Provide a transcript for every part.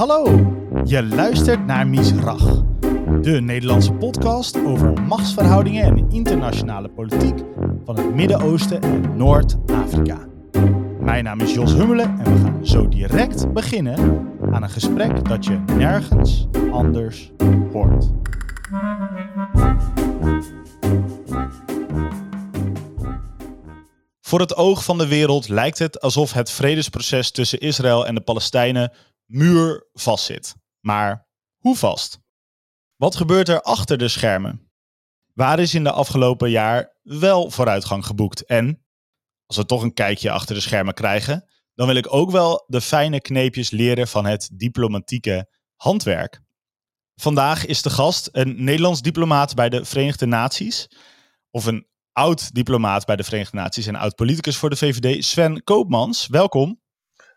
Hallo, je luistert naar Misrach, de Nederlandse podcast over machtsverhoudingen en internationale politiek van het Midden-Oosten en Noord-Afrika. Mijn naam is Jos Hummelen en we gaan zo direct beginnen aan een gesprek dat je nergens anders hoort. Voor het oog van de wereld lijkt het alsof het vredesproces tussen Israël en de Palestijnen muur vastzit. Maar hoe vast? Wat gebeurt er achter de schermen? Waar is in de afgelopen jaar wel vooruitgang geboekt? En als we toch een kijkje achter de schermen krijgen, dan wil ik ook wel de fijne kneepjes leren van het diplomatieke handwerk. Vandaag is de gast een Nederlands diplomaat bij de Verenigde Naties, of een oud-diplomaat bij de Verenigde Naties en oud-politicus voor de VVD, Sven Koopmans. Welkom.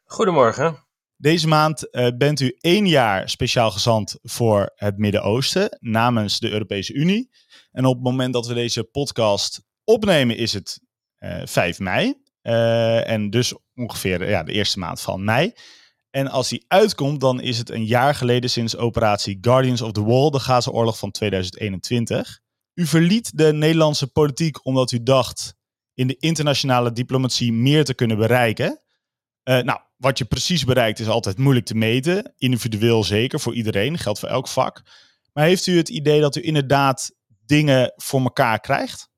Goedemorgen. Deze maand uh, bent u één jaar speciaal gezant voor het Midden-Oosten namens de Europese Unie. En op het moment dat we deze podcast opnemen is het uh, 5 mei. Uh, en dus ongeveer ja, de eerste maand van mei. En als die uitkomt, dan is het een jaar geleden sinds operatie Guardians of the Wall, de Gaza-oorlog van 2021. U verliet de Nederlandse politiek omdat u dacht in de internationale diplomatie meer te kunnen bereiken. Nou, wat je precies bereikt is altijd moeilijk te meten. Individueel zeker, voor iedereen, geldt voor elk vak. Maar heeft u het idee dat u inderdaad dingen voor elkaar krijgt?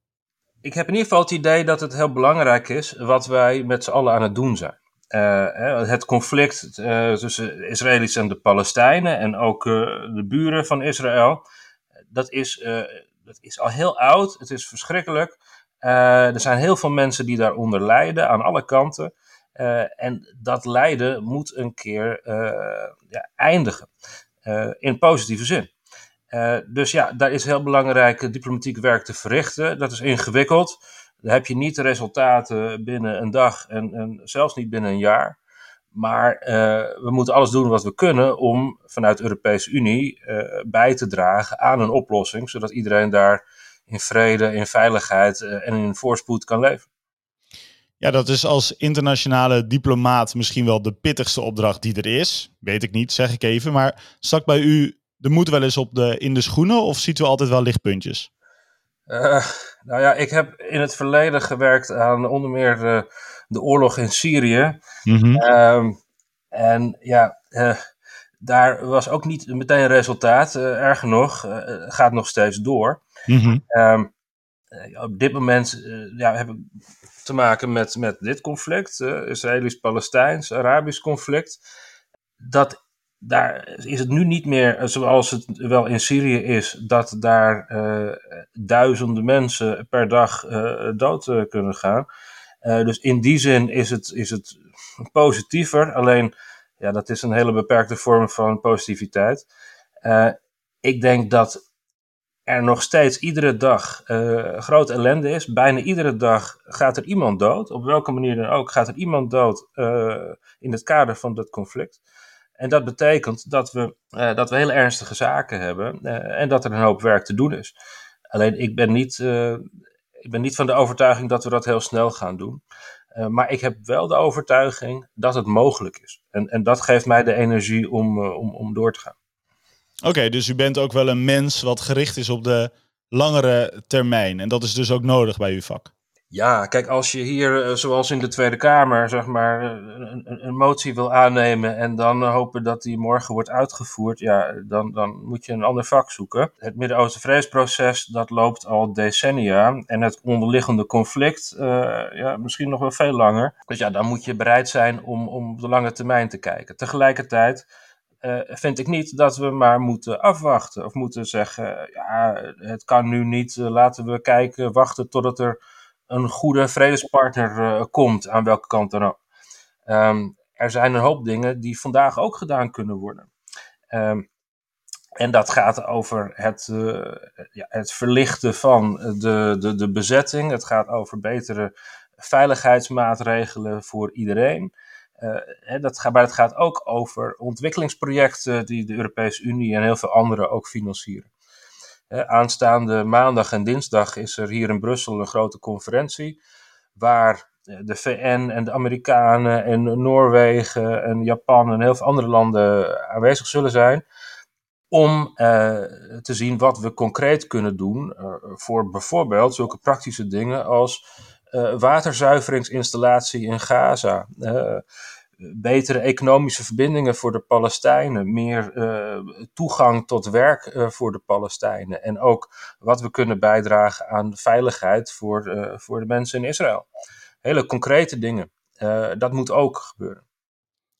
Ik heb in ieder geval het idee dat het heel belangrijk is wat wij met z'n allen aan het doen zijn. Uh, het conflict uh, tussen Israëli's en de Palestijnen en ook de buren van Israël, dat is dat is al heel oud. Het is verschrikkelijk. Er zijn heel veel mensen die daaronder lijden, aan alle kanten. Uh, en dat lijden moet een keer uh, ja, eindigen. in positieve zin. dus ja, daar is heel belangrijk diplomatiek werk te verrichten. Dat is ingewikkeld. Daar heb je niet de resultaten binnen een dag en, en zelfs niet binnen een jaar. Maar we moeten alles doen wat we kunnen om vanuit de Europese Unie bij te dragen aan een oplossing, zodat iedereen daar in vrede, in veiligheid en in voorspoed kan leven. Ja, dat is als internationale diplomaat misschien wel de pittigste opdracht die er is. Weet ik niet, zeg ik even. Maar stak bij u de moed wel eens op de, in de schoenen of ziet u altijd wel lichtpuntjes? nou ja, ik heb in het verleden gewerkt aan onder meer de de oorlog in Syrië. Mm -hmm. um, en ja, uh, daar was ook niet meteen resultaat. Uh, erger nog, gaat nog steeds door. Mm -hmm. um, op dit moment ja, heb ik te maken met, met dit conflict, Israëlisch-Palestijns, Arabisch conflict. Dat daar is het nu niet meer zoals het wel in Syrië is, dat daar uh, duizenden mensen per dag uh, dood uh, kunnen gaan. dus in die zin is het, is het positiever. Alleen, ja, dat is een hele beperkte vorm van positiviteit. ik denk dat er nog steeds iedere dag grote ellende is. Bijna iedere dag gaat er iemand dood. Op welke manier dan ook gaat er iemand dood in het kader van dat conflict. En dat betekent dat we, uh, dat we hele ernstige zaken hebben uh, en dat er een hoop werk te doen is. Alleen ik ben niet, uh, ik ben niet van de overtuiging dat we dat heel snel gaan doen. maar ik heb wel de overtuiging dat het mogelijk is. En, en dat geeft mij de energie om, om, om door te gaan. Oké, dus u bent ook wel een mens wat gericht is op de langere termijn. En dat is dus ook nodig bij uw vak. Ja, kijk, als je hier, zoals in de Tweede Kamer, zeg maar, een, een motie wil aannemen en dan hopen dat die morgen wordt uitgevoerd, ja, dan, dan moet je een ander vak zoeken. Het Midden-Oosten vredesproces, dat loopt al decennia en het onderliggende conflict, ja, misschien nog wel veel langer. Dus ja, dan moet je bereid zijn om, om op de lange termijn te kijken. Tegelijkertijd uh, vind ik niet dat we maar moeten afwachten of moeten zeggen, ja, het kan nu niet, uh, laten we kijken, wachten totdat er een goede vredespartner uh, komt, aan welke kant dan ook. Um, er zijn een hoop dingen die vandaag ook gedaan kunnen worden. Um, en dat gaat over het, ja, het verlichten van de, de, de bezetting. Het gaat over betere veiligheidsmaatregelen voor iedereen. Hè, dat maar het gaat ook over ontwikkelingsprojecten die de Europese Unie en heel veel anderen ook financieren aanstaande maandag en dinsdag is er hier in Brussel een grote conferentie waar de VN en de Amerikanen en Noorwegen en Japan en heel veel andere landen aanwezig zullen zijn. Om te zien wat we concreet kunnen doen voor bijvoorbeeld zulke praktische dingen als waterzuiveringsinstallatie in Gaza betere economische verbindingen voor de Palestijnen, meer uh, toegang tot werk voor de Palestijnen en ook wat we kunnen bijdragen aan veiligheid voor, voor de mensen in Israël. Hele concrete dingen. dat moet ook gebeuren.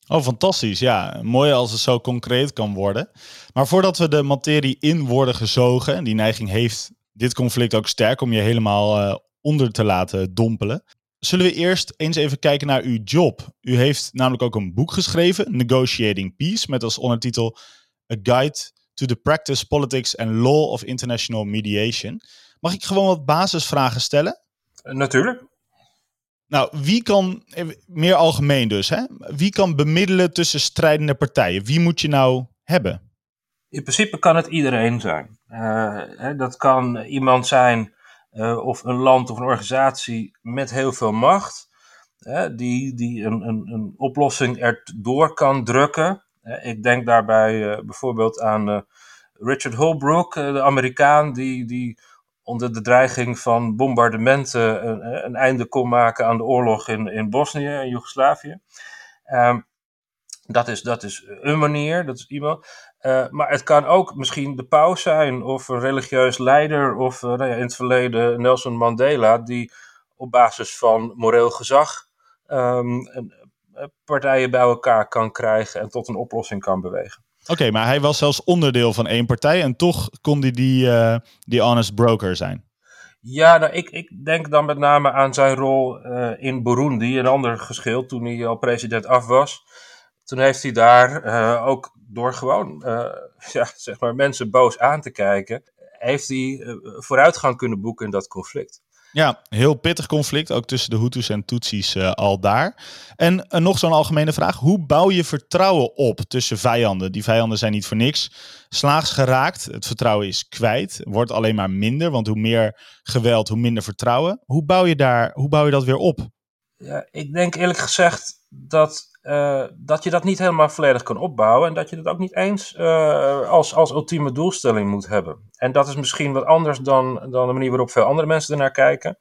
Oh, fantastisch. Ja, mooi als het zo concreet kan worden. Maar voordat we de materie in worden gezogen, en die neiging heeft dit conflict ook sterk om je helemaal onder te laten dompelen. Zullen we eerst eens even kijken naar uw job? U heeft namelijk ook een boek geschreven, Negotiating Peace, met als ondertitel A Guide to the Practice, Politics and Law of International Mediation. Mag ik gewoon wat basisvragen stellen? Natuurlijk. Nou, wie kan, meer algemeen dus, hè? wie kan bemiddelen tussen strijdende partijen? Wie moet je nou hebben? In principe kan het iedereen zijn. Uh, dat kan iemand zijn uh, of een land of een organisatie met heel veel macht, die, die een, een, een oplossing erdoor kan drukken. ik denk daarbij uh, bijvoorbeeld aan uh, Richard Holbrooke, de Amerikaan, die, die onder de dreiging van bombardementen een, een, einde kon maken aan de oorlog in, in Bosnië en Joegoslavië. Um, dat, is, dat is een manier, dat is iemand. Uh, maar het kan ook misschien de paus zijn, of een religieus leider, of uh, nou ja, in het verleden Nelson Mandela, die op basis van moreel gezag um, partijen bij elkaar kan krijgen en tot een oplossing kan bewegen. Oké, maar hij was zelfs onderdeel van één partij en toch kon hij die, uh, die honest broker zijn. Ja, nou, ik, ik denk dan met name aan zijn rol in Burundi, een ander geschil, toen hij al president af was. Toen heeft hij daar uh, ook door gewoon uh, ja, zeg maar mensen boos aan te kijken, heeft hij uh, vooruitgang kunnen boeken in dat conflict. Ja, heel pittig conflict, ook tussen de Hutus en Tutsis al daar. En nog zo'n algemene vraag, hoe bouw je vertrouwen op tussen vijanden? Die vijanden zijn niet voor niks slaags geraakt. Het vertrouwen is kwijt, wordt alleen maar minder, want hoe meer geweld, hoe minder vertrouwen. Hoe bouw je, daar, hoe bouw je dat weer op? Ja, ik denk eerlijk gezegd dat uh, dat je dat niet helemaal volledig kan opbouwen en dat je dat ook niet eens uh, als, als ultieme doelstelling moet hebben. En dat is misschien wat anders dan, dan de manier waarop veel andere mensen ernaar kijken.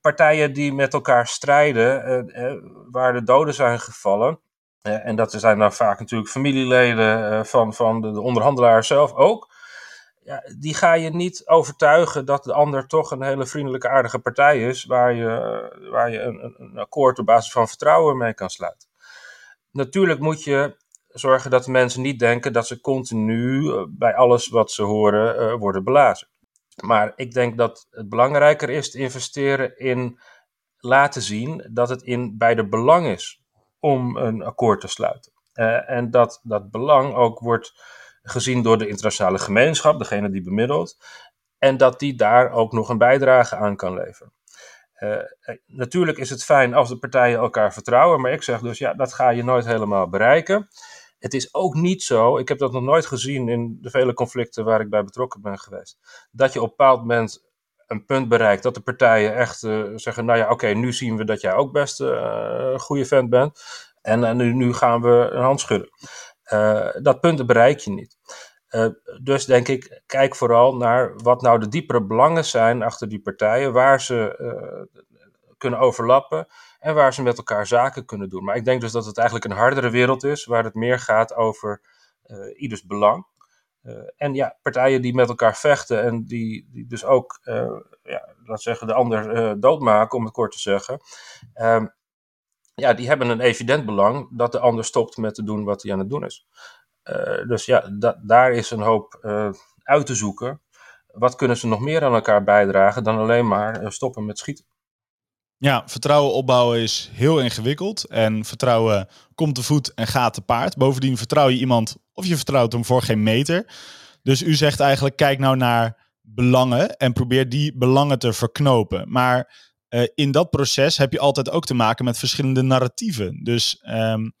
Partijen die met elkaar strijden, uh, waar de doden zijn gevallen, en dat zijn dan vaak natuurlijk familieleden van, van de, de onderhandelaar zelf ook. Ja, die ga je niet overtuigen dat de ander toch een hele vriendelijke, aardige partij is, waar je, waar je een, een akkoord op basis van vertrouwen mee kan sluiten natuurlijk moet je zorgen dat de mensen niet denken dat ze continu eh, bij alles wat ze horen uh, worden belazen. Maar ik denk dat het belangrijker is te investeren in laten zien dat het in beide belang is om een akkoord te sluiten. Uh, en dat dat belang ook wordt gezien door de internationale gemeenschap, degene die bemiddelt, en dat die daar ook nog een bijdrage aan kan leveren. Uh, natuurlijk is het fijn als de partijen elkaar vertrouwen, maar ik zeg dus ja, dat ga je nooit helemaal bereiken. Het is ook niet zo, ik heb dat nog nooit gezien in de vele conflicten waar ik bij betrokken ben geweest, dat je op een bepaald moment een punt bereikt dat de partijen echt uh, zeggen, nou ja, oké, nu zien we dat jij ook best een goede vent bent en nu, nu gaan we een hand schudden. Dat punt bereik je niet. Uh, dus denk ik, kijk vooral naar wat nou de diepere belangen zijn achter die partijen, waar ze uh, kunnen overlappen en waar ze met elkaar zaken kunnen doen. Maar ik denk dus dat het eigenlijk een hardere wereld is, waar het meer gaat over ieders belang. en ja, partijen die met elkaar vechten en die, die dus ook, ja, laat zeggen, de ander doodmaken, om het kort te zeggen. Ehm, ja, die hebben een evident belang dat de ander stopt met te doen wat hij aan het doen is. Eh, dus ja, daar is een hoop uh, uit te zoeken. Wat kunnen ze nog meer aan elkaar bijdragen dan alleen maar uh, stoppen met schieten? Ja, vertrouwen opbouwen is heel ingewikkeld. En vertrouwen komt te voet en gaat te paard. Bovendien vertrouw je iemand of je vertrouwt hem voor geen meter. Dus u zegt eigenlijk, kijk nou naar belangen en probeer die belangen te verknopen. Maar in dat proces heb je altijd ook te maken met verschillende narratieven. Dus um,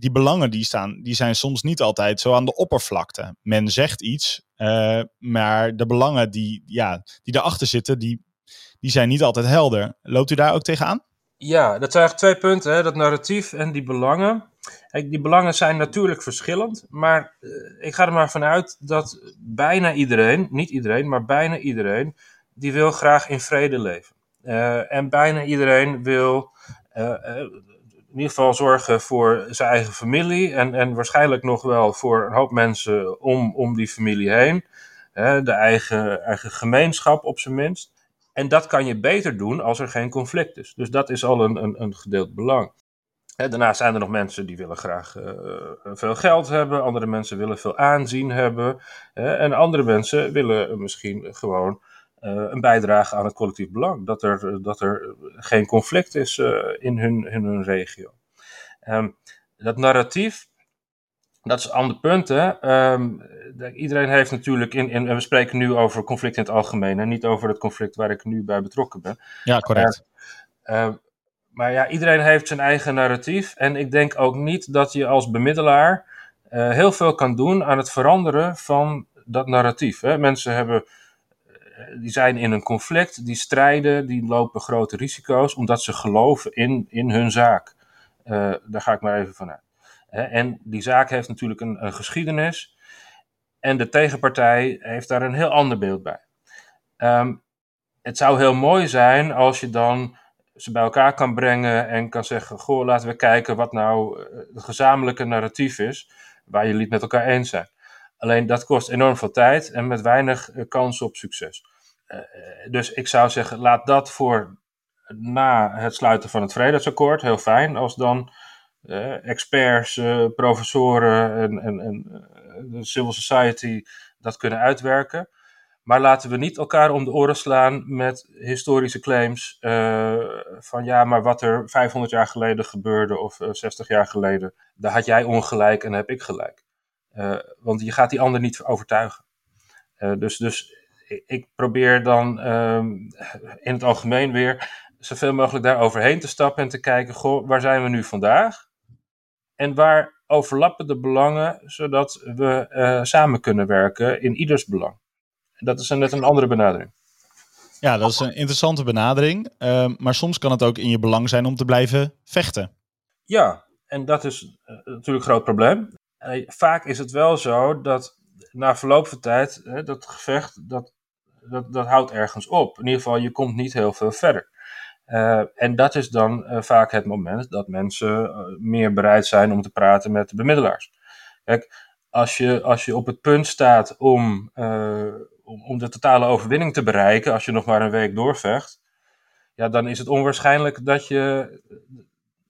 die belangen die staan, die zijn soms niet altijd zo aan de oppervlakte. Men zegt iets, uh, maar de belangen die, ja, die daarachter zitten, die, die zijn niet altijd helder. Loopt u daar ook tegenaan? Ja, dat zijn eigenlijk twee punten, hè? dat narratief en die belangen. die belangen zijn natuurlijk verschillend, maar eh, ik ga er maar vanuit dat bijna iedereen, niet iedereen, maar bijna iedereen, die wil graag in vrede leven. Uh, en bijna iedereen wil uh, in ieder geval zorgen voor zijn eigen familie en, en waarschijnlijk nog wel voor een hoop mensen om, om die familie heen. de eigen, eigen gemeenschap op zijn minst. En dat kan je beter doen als er geen conflict is. Dus dat is al een, een, een gedeeld belang. daarnaast zijn er nog mensen die willen graag veel geld hebben. Andere mensen willen veel aanzien hebben. en andere mensen willen misschien gewoon een bijdrage aan het collectief belang. Dat er, dat er geen conflict is in, hun, in hun regio. Um, dat narratief, dat is een ander punt. Hè? Um, iedereen heeft natuurlijk, in, in, we spreken nu over conflict in het algemeen en niet over het conflict waar ik nu bij betrokken ben. Ja, correct. Uh, maar ja, iedereen heeft zijn eigen narratief. En ik denk ook niet dat je als bemiddelaar uh, heel veel kan doen aan het veranderen van dat narratief. Hè? Mensen hebben, eh, die zijn in een conflict, die strijden, die lopen grote risico's omdat ze geloven in, in hun zaak. Uh, daar ga ik maar even vanuit. En die zaak heeft natuurlijk een, een geschiedenis. En de tegenpartij heeft daar een heel ander beeld bij. Um, het zou heel mooi zijn als je dan ze bij elkaar kan brengen en kan zeggen: Goh, laten we kijken wat nou eh, het gezamenlijke narratief is, waar jullie het met elkaar eens zijn. Alleen dat kost enorm veel tijd en met weinig uh, kans op succes. Uh, dus ik zou zeggen: laat dat voor na het sluiten van het vredesakkoord. Heel fijn als dan experts, professoren en, en, en de civil society dat kunnen uitwerken. Maar laten we niet elkaar om de oren slaan met historische claims van ja, maar wat er 500 jaar geleden gebeurde of 60 jaar geleden, daar had jij ongelijk en heb ik gelijk. Uh, want je gaat die ander niet overtuigen. Uh, dus, dus ik probeer dan um, in het algemeen weer zoveel mogelijk daar overheen te stappen en te kijken, goh, waar zijn we nu vandaag? En waar overlappen de belangen, zodat we uh, samen kunnen werken in ieders belang. Dat is een, net een andere benadering. Ja, dat is een interessante benadering. Uh, maar soms kan het ook in je belang zijn om te blijven vechten. Ja, en dat is uh, natuurlijk een groot probleem. Vaak is het wel zo dat na verloop van tijd, dat gevecht, dat, dat, dat houdt ergens op. In ieder geval, je komt niet heel veel verder. Uh, en dat is dan uh, vaak het moment dat mensen meer bereid zijn om te praten met de bemiddelaars. Kijk, als je, als je op het punt staat om, om, om, de totale overwinning te bereiken, als je nog maar een week doorvecht, ja, dan is het onwaarschijnlijk dat je,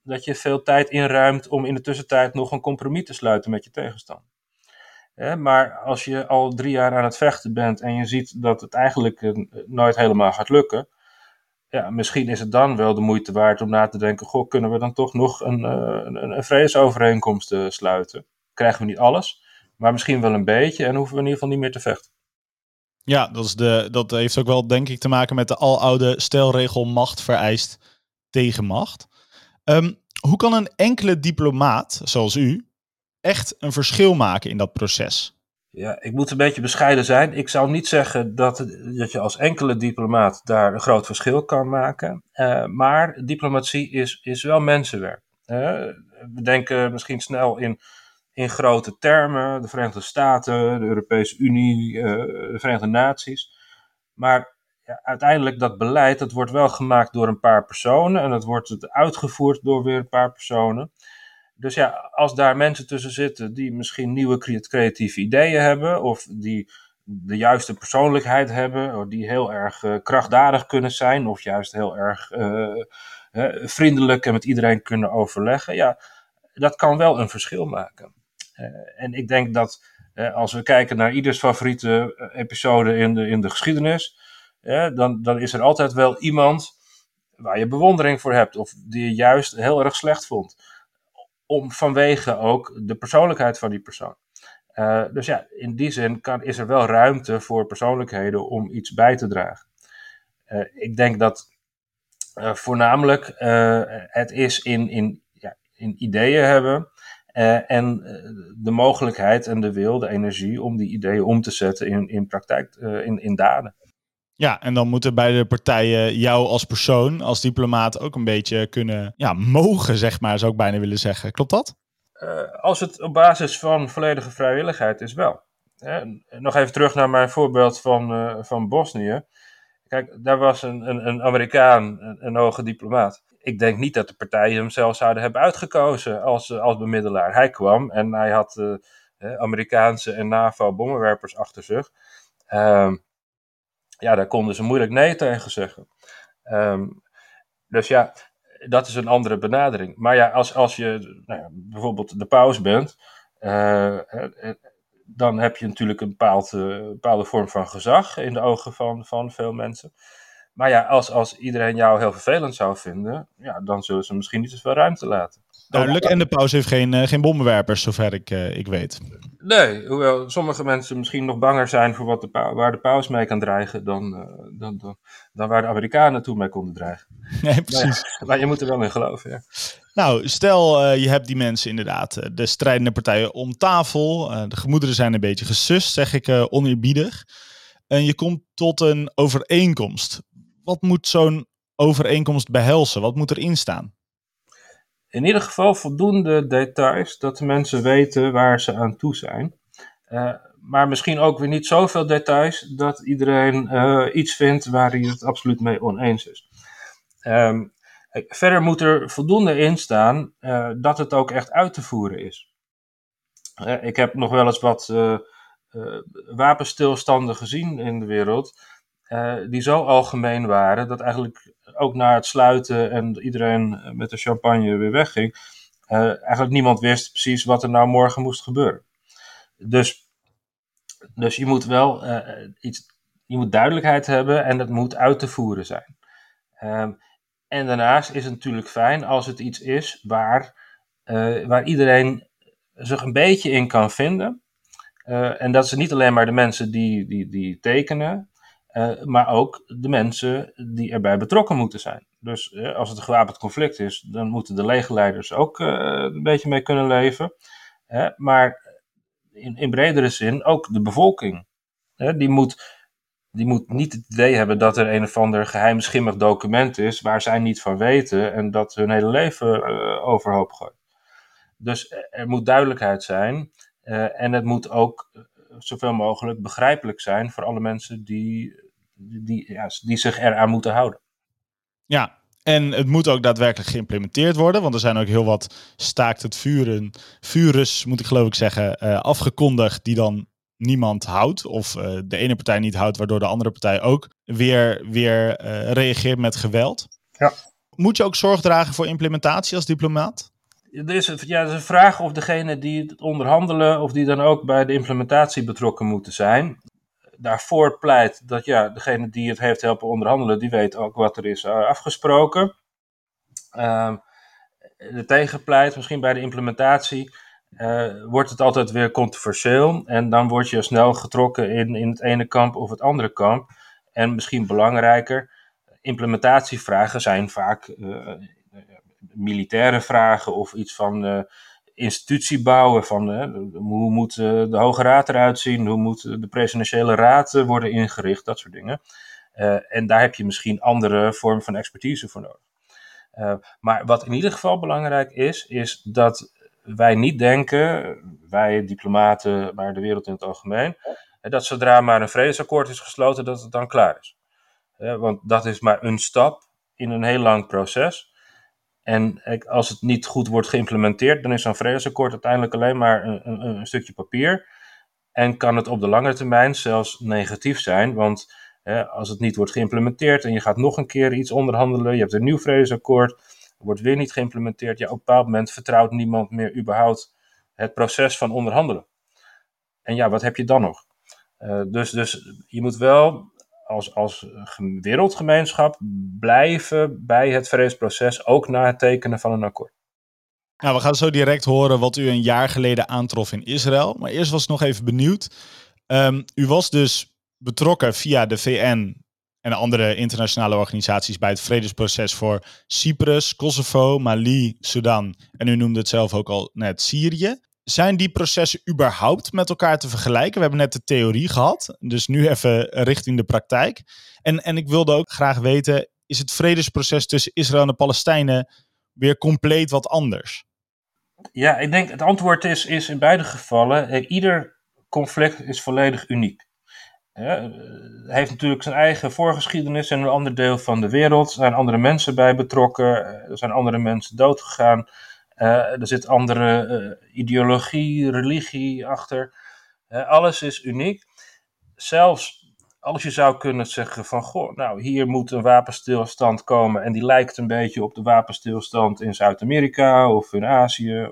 dat je veel tijd inruimt om in de tussentijd nog een compromis te sluiten met je tegenstander. maar als je al drie jaar aan het vechten bent en je ziet dat het eigenlijk nooit helemaal gaat lukken, ja, misschien is het dan wel de moeite waard om na te denken: goh, kunnen we dan toch nog een, uh, een, een vredesovereenkomst uh, sluiten? Krijgen we niet alles, maar misschien wel een beetje en hoeven we in ieder geval niet meer te vechten. Ja, dat, is de, dat heeft ook wel, denk ik, te maken met de aloude stelregel: macht vereist tegenmacht. Um, hoe kan een enkele diplomaat, zoals u, echt een verschil maken in dat proces? Ja, ik moet een beetje bescheiden zijn. Ik zou niet zeggen dat, dat je als enkele diplomaat daar een groot verschil kan maken. Uh, maar diplomatie is, is wel mensenwerk. We denken misschien snel in, in grote termen: de Verenigde Staten, de Europese Unie, uh, de Verenigde Naties. Maar uiteindelijk dat beleid, dat wordt wel gemaakt door een paar personen en dat wordt uitgevoerd door weer een paar personen. Dus ja, als daar mensen tussen zitten die misschien nieuwe creatieve ideeën hebben, of die de juiste persoonlijkheid hebben, of die heel erg uh, krachtdadig kunnen zijn, of juist heel erg uh, vriendelijk en met iedereen kunnen overleggen, ja, dat kan wel een verschil maken. en ik denk dat als we kijken naar ieders favoriete episode in de, in de geschiedenis, dan, dan is er altijd wel iemand waar je bewondering voor hebt, of die je juist heel erg slecht vond om, vanwege ook de persoonlijkheid van die persoon. Uh, dus ja, in die zin kan, is er wel ruimte voor persoonlijkheden om iets bij te dragen. Uh, ik denk dat uh, voornamelijk het is in, in, ja, in ideeën hebben en de mogelijkheid en de wil, de energie om die ideeën om te zetten in, in praktijk, in, in daden. Ja, en dan moeten beide partijen jou als persoon, als diplomaat ook een beetje kunnen ja, mogen, zeg maar, zou ik bijna willen zeggen. Klopt dat? Uh, als het op basis van volledige vrijwilligheid is wel. nog even terug naar mijn voorbeeld van, uh, van Bosnië. Kijk, daar was een, een, een Amerikaan, een, een, hoge diplomaat. Ik denk niet dat de partijen hem zelf zouden hebben uitgekozen als, als bemiddelaar. Hij kwam en hij had Amerikaanse en NAVO-bommenwerpers achter zich. Ehm, ja, daar konden ze moeilijk nee tegen zeggen. Ehm, dus ja, dat is een andere benadering. Maar ja, als, als je nou bijvoorbeeld de paus bent, uh, dan heb je natuurlijk een bepaald, bepaalde vorm van gezag in de ogen van, van veel mensen. Maar ja, als, als iedereen jou heel vervelend zou vinden, ja, dan zullen ze misschien niet zoveel ruimte laten. Duidelijk, en de paus heeft geen, uh, geen bommenwerpers, zover ik, uh, ik weet. Nee, hoewel sommige mensen misschien nog banger zijn voor wat de waar de paus mee kan dreigen dan, uh, dan, dan, dan, waar de Amerikanen toe mee konden dreigen. Nee, precies. Maar, je moet er wel in geloven, ja. Nou, stel je hebt die mensen inderdaad, de strijdende partijen om tafel. de gemoederen zijn een beetje gesust, zeg ik oneerbiedig. En je komt tot een overeenkomst. Wat moet zo'n overeenkomst behelzen? Wat moet erin staan? In ieder geval voldoende details dat de mensen weten waar ze aan toe zijn. Uh, maar misschien ook weer niet zoveel details dat iedereen uh, iets vindt waar hij het absoluut mee oneens is. Um, verder moet er voldoende in staan dat het ook echt uit te voeren is. ik heb nog wel eens wat wapenstilstanden gezien in de wereld. die zo algemeen waren dat eigenlijk ook na het sluiten en iedereen eh, met de champagne weer wegging, uh, eigenlijk niemand wist precies wat er nou morgen moest gebeuren. Dus, dus je moet wel uh, iets, je moet duidelijkheid hebben en het moet uit te voeren zijn. Um, en daarnaast is het natuurlijk fijn als het iets is waar, uh, waar iedereen zich een beetje in kan vinden. En dat zijn niet alleen maar de mensen die, die, die tekenen, uh, maar ook de mensen die erbij betrokken moeten zijn. Dus uh, als het een gewapend conflict is, dan moeten de legerleiders ook uh, een beetje mee kunnen leven. maar in, in bredere zin ook de bevolking. die, moet, die moet niet het idee hebben dat er een of ander geheimschimmig document is waar zij niet van weten en dat hun hele leven overhoop gooit. Dus er moet duidelijkheid zijn en het moet ook zoveel mogelijk begrijpelijk zijn voor alle mensen die, die, ja, die zich eraan moeten houden. Ja, en het moet ook daadwerkelijk geïmplementeerd worden, want er zijn ook heel wat staakt het vuren, vures, moet ik geloof ik zeggen, uh, afgekondigd die dan niemand houdt of uh, de ene partij niet houdt, waardoor de andere partij ook weer, weer uh, reageert met geweld. Ja. Moet je ook zorg dragen voor implementatie als diplomaat? Er is, ja, er een vraag of degene die het onderhandelen, of die dan ook bij de implementatie betrokken moeten zijn. Daarvoor pleit dat ja, degene die het heeft helpen onderhandelen, die weet ook wat er is uh, afgesproken. Uh, de tegenpleit, misschien bij de implementatie, uh, wordt het altijd weer controversieel. En dan word je snel getrokken in, in het ene kamp of het andere kamp. En misschien belangrijker, implementatievragen zijn vaak uh, militaire vragen of iets van uh, institutie bouwen. Van uh, hoe moet uh, de Hoge Raad eruit zien? Hoe moet de presidentiële raad worden ingericht? Dat soort dingen. en daar heb je misschien andere vormen van expertise voor nodig. maar wat in ieder geval belangrijk is, is dat wij niet denken, wij diplomaten, maar de wereld in het algemeen, dat zodra maar een vredesakkoord is gesloten, dat het dan klaar is. want dat is maar een stap in een heel lang proces. En als het niet goed wordt geïmplementeerd, dan is zo'n vredesakkoord uiteindelijk alleen maar een, een, een, stukje papier. En kan het op de lange termijn zelfs negatief zijn, want hè, als het niet wordt geïmplementeerd en je gaat nog een keer iets onderhandelen, je hebt een nieuw vredesakkoord, wordt weer niet geïmplementeerd, ja, op een bepaald moment vertrouwt niemand meer überhaupt het proces van onderhandelen. En ja, wat heb je dan nog? Uh, dus, dus je moet wel als, als wereldgemeenschap blijven bij het vredesproces, ook na het tekenen van een akkoord. Nou, we gaan zo direct horen wat u een jaar geleden aantrof in Israël. Maar eerst was ik nog even benieuwd. Um, u was dus betrokken via de VN en andere internationale organisaties bij het vredesproces voor Cyprus, Kosovo, Mali, Sudan en u noemde het zelf ook al net Syrië. Zijn die processen überhaupt met elkaar te vergelijken? We hebben net de theorie gehad, dus nu even richting de praktijk. En, en ik wilde ook graag weten, is het vredesproces tussen Israël en de Palestijnen weer compleet wat anders? Ja, ik denk het antwoord is, is in beide gevallen, eh, ieder conflict is volledig uniek. hij heeft natuurlijk zijn eigen voorgeschiedenis in een ander deel van de wereld. Er zijn andere mensen bij betrokken. Er zijn andere mensen doodgegaan. Uh, er zit andere uh, ideologie, religie achter. Uh, alles is uniek. Zelfs als je zou kunnen zeggen van, goh, nou hier moet een wapenstilstand komen en die lijkt een beetje op de wapenstilstand in Zuid-Amerika of in Azië.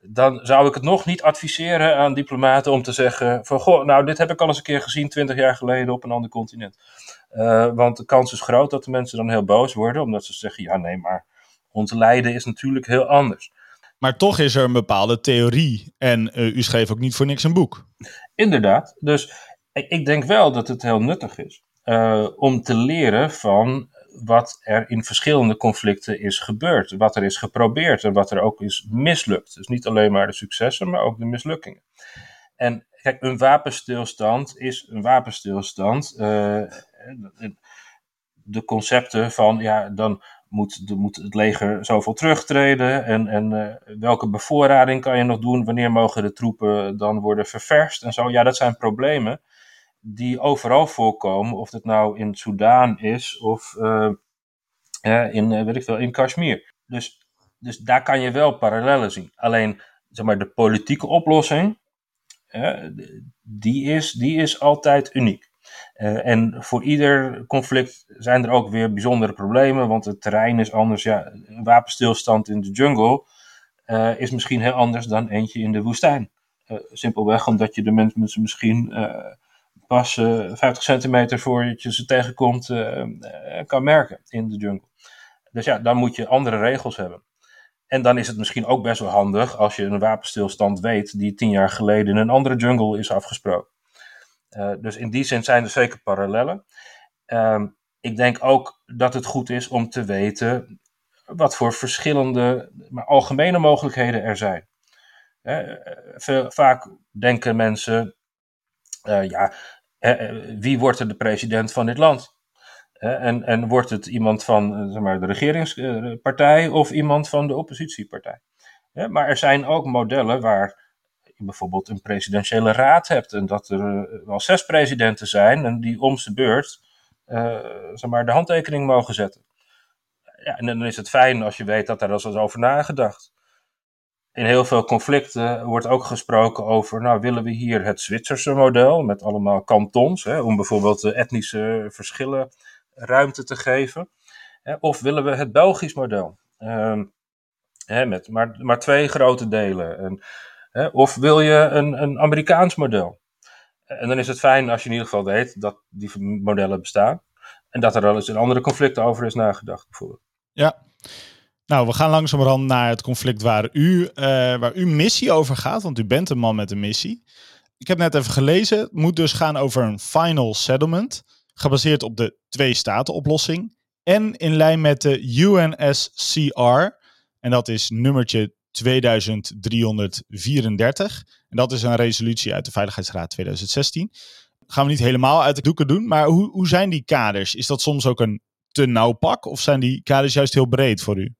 Dan zou ik het nog niet adviseren aan diplomaten om te zeggen van, goh, nou dit heb ik al eens een keer gezien twintig jaar geleden op een ander continent. want de kans is groot dat de mensen dan heel boos worden, omdat ze zeggen, ja nee, maar ons lijden is natuurlijk heel anders. Maar toch is er een bepaalde theorie. En uh, u schreef ook niet voor niks een boek. Inderdaad. Dus ik, ik denk wel dat het heel nuttig is uh, om te leren van wat er in verschillende conflicten is gebeurd. Wat er is geprobeerd en wat er ook is mislukt. Dus niet alleen maar de successen, maar ook de mislukkingen. En kijk, een wapenstilstand is een wapenstilstand. Uh, de concepten van, ja, dan moet, moet het leger zoveel terugtreden? En, en uh, welke bevoorrading kan je nog doen? Wanneer mogen de troepen dan worden ververst? En zo, ja, dat zijn problemen die overal voorkomen. Of het nou in Soudaan is of uh, in, uh, weet ik veel, in Kashmir. Dus, dus daar kan je wel parallellen zien. Alleen, zeg maar, de politieke oplossing, die, is, die is altijd uniek. Uh, en voor ieder conflict zijn er ook weer bijzondere problemen, want het terrein is anders. Ja, een wapenstilstand in de jungle uh, is misschien heel anders dan eentje in de woestijn. Uh, simpelweg omdat je de mensen misschien pas 50 centimeter voordat je ze tegenkomt kan merken in de jungle. Dus ja, dan moet je andere regels hebben. En dan is het misschien ook best wel handig als je een wapenstilstand weet die tien jaar geleden in een andere jungle is afgesproken. Uh, dus in die zin zijn er zeker parallellen. Uh, ik denk ook dat het goed is om te weten wat voor verschillende, maar algemene mogelijkheden er zijn. Uh, veel, vaak denken mensen, eh, ja, wie wordt er de president van dit land? En, en, wordt het iemand van zeg maar, de regeringspartij of iemand van de oppositiepartij? Maar er zijn ook modellen waar bijvoorbeeld een presidentiële raad hebt en dat er eh, wel zes presidenten zijn en die om zijn beurt uh, zeg maar, de handtekening mogen zetten. Ja, en dan is het fijn als je weet dat daar is over nagedacht. In heel veel conflicten wordt ook gesproken over, nou willen we hier het Zwitserse model met allemaal kantons, hè, om bijvoorbeeld etnische verschillen ruimte te geven. Hè, of willen we het Belgisch model, uh, hè, met maar, maar twee grote delen. En, of wil je een, een Amerikaans model? En dan is het fijn als je in ieder geval weet dat die modellen bestaan. En dat er wel eens in andere conflicten over is nagedacht, bijvoorbeeld. Ja. Nou, we gaan langzamerhand naar het conflict waar, u, uh, waar uw missie over gaat. Want u bent een man met een missie. Ik heb net even gelezen. Het moet dus gaan over een final settlement. Gebaseerd op de twee-staten-oplossing. En in lijn met de UNSCR. En dat is nummertje 2334. En dat is een resolutie uit de Veiligheidsraad 2016. Gaan we niet helemaal uit de doeken doen, maar hoe, hoe zijn die kaders? Is dat soms ook een te nauw pak of zijn die kaders juist heel breed voor u?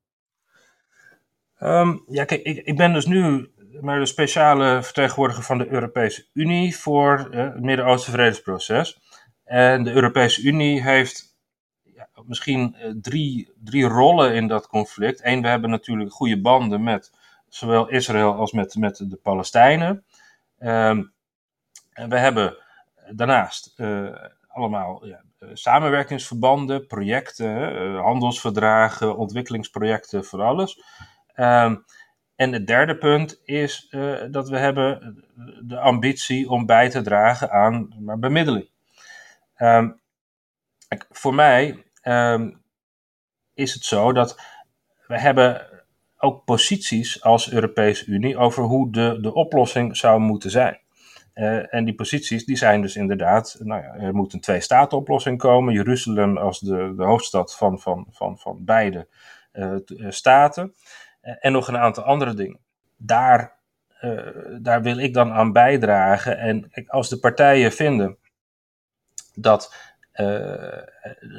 Um, ja, kijk, ik, ik ben dus nu maar de speciale vertegenwoordiger van de Europese Unie voor uh, het Midden-Oosten Vredesproces. En de Europese Unie heeft ja, misschien uh, drie, drie rollen in dat conflict. Eén, we hebben natuurlijk goede banden met zowel Israël als met, met de Palestijnen. Um, en we hebben daarnaast uh, allemaal ja, samenwerkingsverbanden, projecten, uh, handelsverdragen, ontwikkelingsprojecten, voor alles. Um, en het derde punt is dat we hebben de ambitie om bij te dragen aan maar, bemiddeling. Um, voor mij is het zo dat we hebben ook posities als Europese Unie over hoe de, de oplossing zou moeten zijn. Uh, en die posities die zijn dus inderdaad, nou ja, er moet een twee-staten-oplossing komen. Jeruzalem als de, de hoofdstad van, van, van, van beide uh, staten. Uh, en nog een aantal andere dingen. Daar daar wil ik dan aan bijdragen. En als de partijen vinden dat,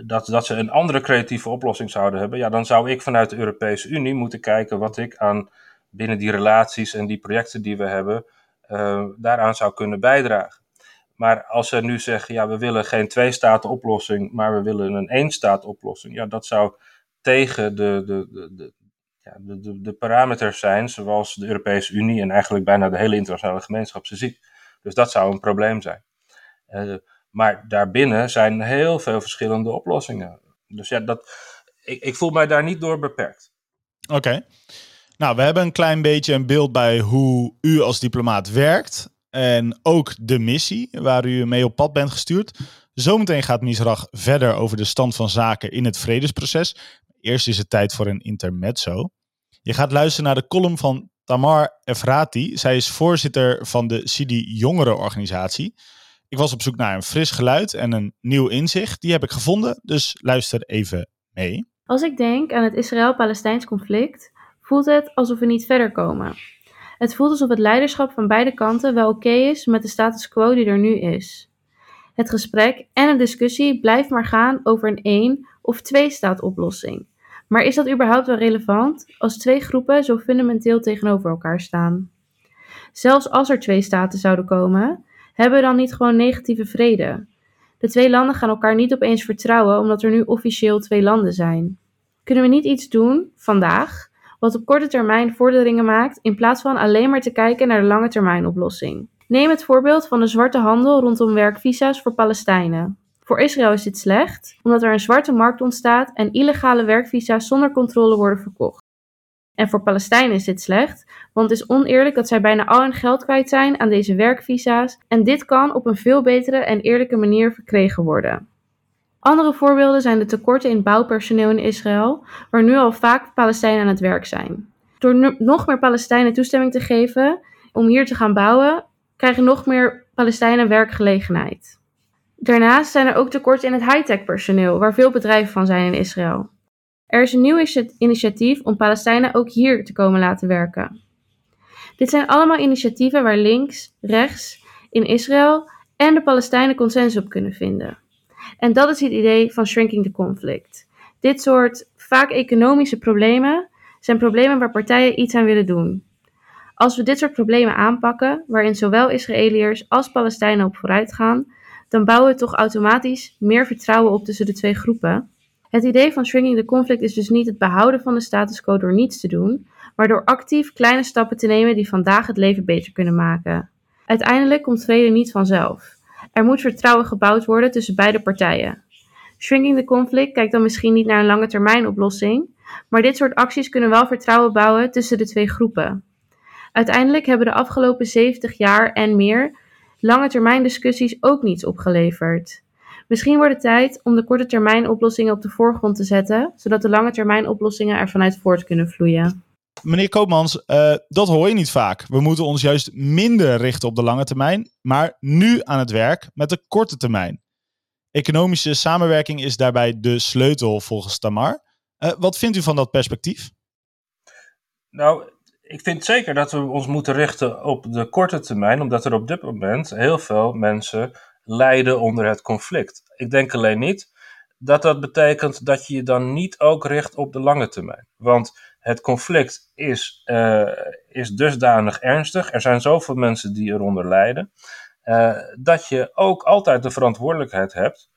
dat, dat ze een andere creatieve oplossing zouden hebben, ja, dan zou ik vanuit de Europese Unie moeten kijken wat ik aan binnen die relaties en die projecten die we hebben, daaraan zou kunnen bijdragen. Maar als ze nu zeggen, ja, we willen geen twee-staten oplossing, maar we willen een één-staat oplossing, ja, dat zou tegen de, de, de, de ja, de, de, parameters zijn zoals de Europese Unie en eigenlijk bijna de hele internationale gemeenschap ze ziet. Dus dat zou een probleem zijn. Uh, maar daarbinnen zijn heel veel verschillende oplossingen. Dus ja, dat, ik, ik voel mij daar niet door beperkt. Oké. Nou, we hebben een klein beetje een beeld bij hoe u als diplomaat werkt. En ook de missie waar u mee op pad bent gestuurd. Zometeen gaat Misrach verder over de stand van zaken in het vredesproces. Eerst is het tijd voor een intermezzo. Je gaat luisteren naar de column van Tamar Efrati. Zij is voorzitter van de Sidi Jongerenorganisatie. Ik was op zoek naar een fris geluid en een nieuw inzicht. Die heb ik gevonden, dus luister even mee. Als ik denk aan het Israël-Palestijns conflict, voelt het alsof we niet verder komen. Het voelt alsof het leiderschap van beide kanten wel oké is met de status quo die er nu is. Het gesprek en de discussie blijft maar gaan over een één- of twee-staat-oplossing. Maar is dat überhaupt wel relevant als twee groepen zo fundamenteel tegenover elkaar staan? Zelfs als er twee staten zouden komen, hebben we dan niet gewoon negatieve vrede? De twee landen gaan elkaar niet opeens vertrouwen omdat er nu officieel twee landen zijn. Kunnen we niet iets doen, vandaag, wat op korte termijn vorderingen maakt in plaats van alleen maar te kijken naar de lange termijn oplossing? Neem het voorbeeld van de zwarte handel rondom werkvisa's voor Palestijnen. Voor Israël is dit slecht, omdat er een zwarte markt ontstaat en illegale werkvisa's zonder controle worden verkocht. En voor Palestijnen is dit slecht, want het is oneerlijk dat zij bijna al hun geld kwijt zijn aan deze werkvisa's en dit kan op een veel betere en eerlijke manier verkregen worden. Andere voorbeelden zijn de tekorten in bouwpersoneel in Israël, waar nu al vaak Palestijnen aan het werk zijn. Door nog meer Palestijnen toestemming te geven om hier te gaan bouwen, krijgen nog meer Palestijnen werkgelegenheid. Daarnaast zijn er ook tekorten in het high-tech personeel, waar veel bedrijven van zijn in Israël. Er is een nieuw initiatief om Palestijnen ook hier te komen laten werken. Dit zijn allemaal initiatieven waar links, rechts, in Israël en de Palestijnen consensus op kunnen vinden. En dat is het idee van shrinking the conflict. Dit soort vaak economische problemen zijn problemen waar partijen iets aan willen doen. Als we dit soort problemen aanpakken, waarin zowel Israëliërs als Palestijnen op vooruit gaan, dan bouwen we toch automatisch meer vertrouwen op tussen de twee groepen. Het idee van shrinking the conflict is dus niet het behouden van de status quo door niets te doen, maar door actief kleine stappen te nemen die vandaag het leven beter kunnen maken. Uiteindelijk komt vrede niet vanzelf. Er moet vertrouwen gebouwd worden tussen beide partijen. Shrinking the conflict kijkt dan misschien niet naar een lange termijn oplossing, maar dit soort acties kunnen wel vertrouwen bouwen tussen de twee groepen. Uiteindelijk hebben de afgelopen 70 jaar en meer lange termijn discussies ook niets opgeleverd. Misschien wordt het tijd om de korte termijn oplossingen op de voorgrond te zetten, zodat de lange termijn oplossingen er vanuit voort kunnen vloeien. Meneer Koopmans, uh, dat hoor je niet vaak. We moeten ons juist minder richten op de lange termijn, maar nu aan het werk met de korte termijn. Economische samenwerking is daarbij de sleutel volgens Tamar. Uh, wat vindt u van dat perspectief? Nou, ik vind zeker dat we ons moeten richten op de korte termijn, omdat er op dit moment heel veel mensen lijden onder het conflict. Ik denk alleen niet dat dat betekent dat je je dan niet ook richt op de lange termijn. Want het conflict is, uh, is dusdanig ernstig, er zijn zoveel mensen die eronder lijden, uh, dat je ook altijd de verantwoordelijkheid hebt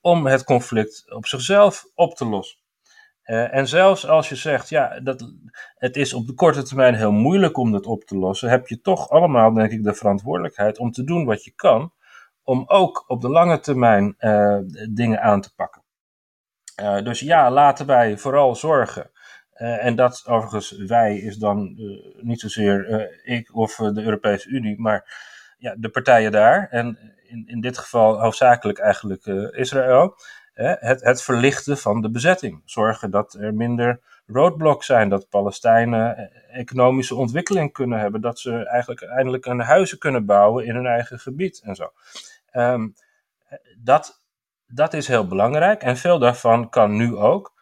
om het conflict op zichzelf op te lossen. Uh, en zelfs als je zegt, ja, dat, het is op de korte termijn heel moeilijk om dat op te lossen, heb je toch allemaal, denk ik, de verantwoordelijkheid om te doen wat je kan, om ook op de lange termijn uh, dingen aan te pakken. Uh, dus ja, laten wij vooral zorgen. en dat overigens, wij is dan niet zozeer ik of de Europese Unie, maar ja, de partijen daar. En in, in dit geval hoofdzakelijk eigenlijk Israël het, het verlichten van de bezetting. Zorgen dat er minder roadblocks zijn, dat Palestijnen eh, economische ontwikkeling kunnen hebben, dat ze eigenlijk eindelijk een huizen kunnen bouwen in hun eigen gebied en zo. Ehm, dat, dat is heel belangrijk en veel daarvan kan nu ook.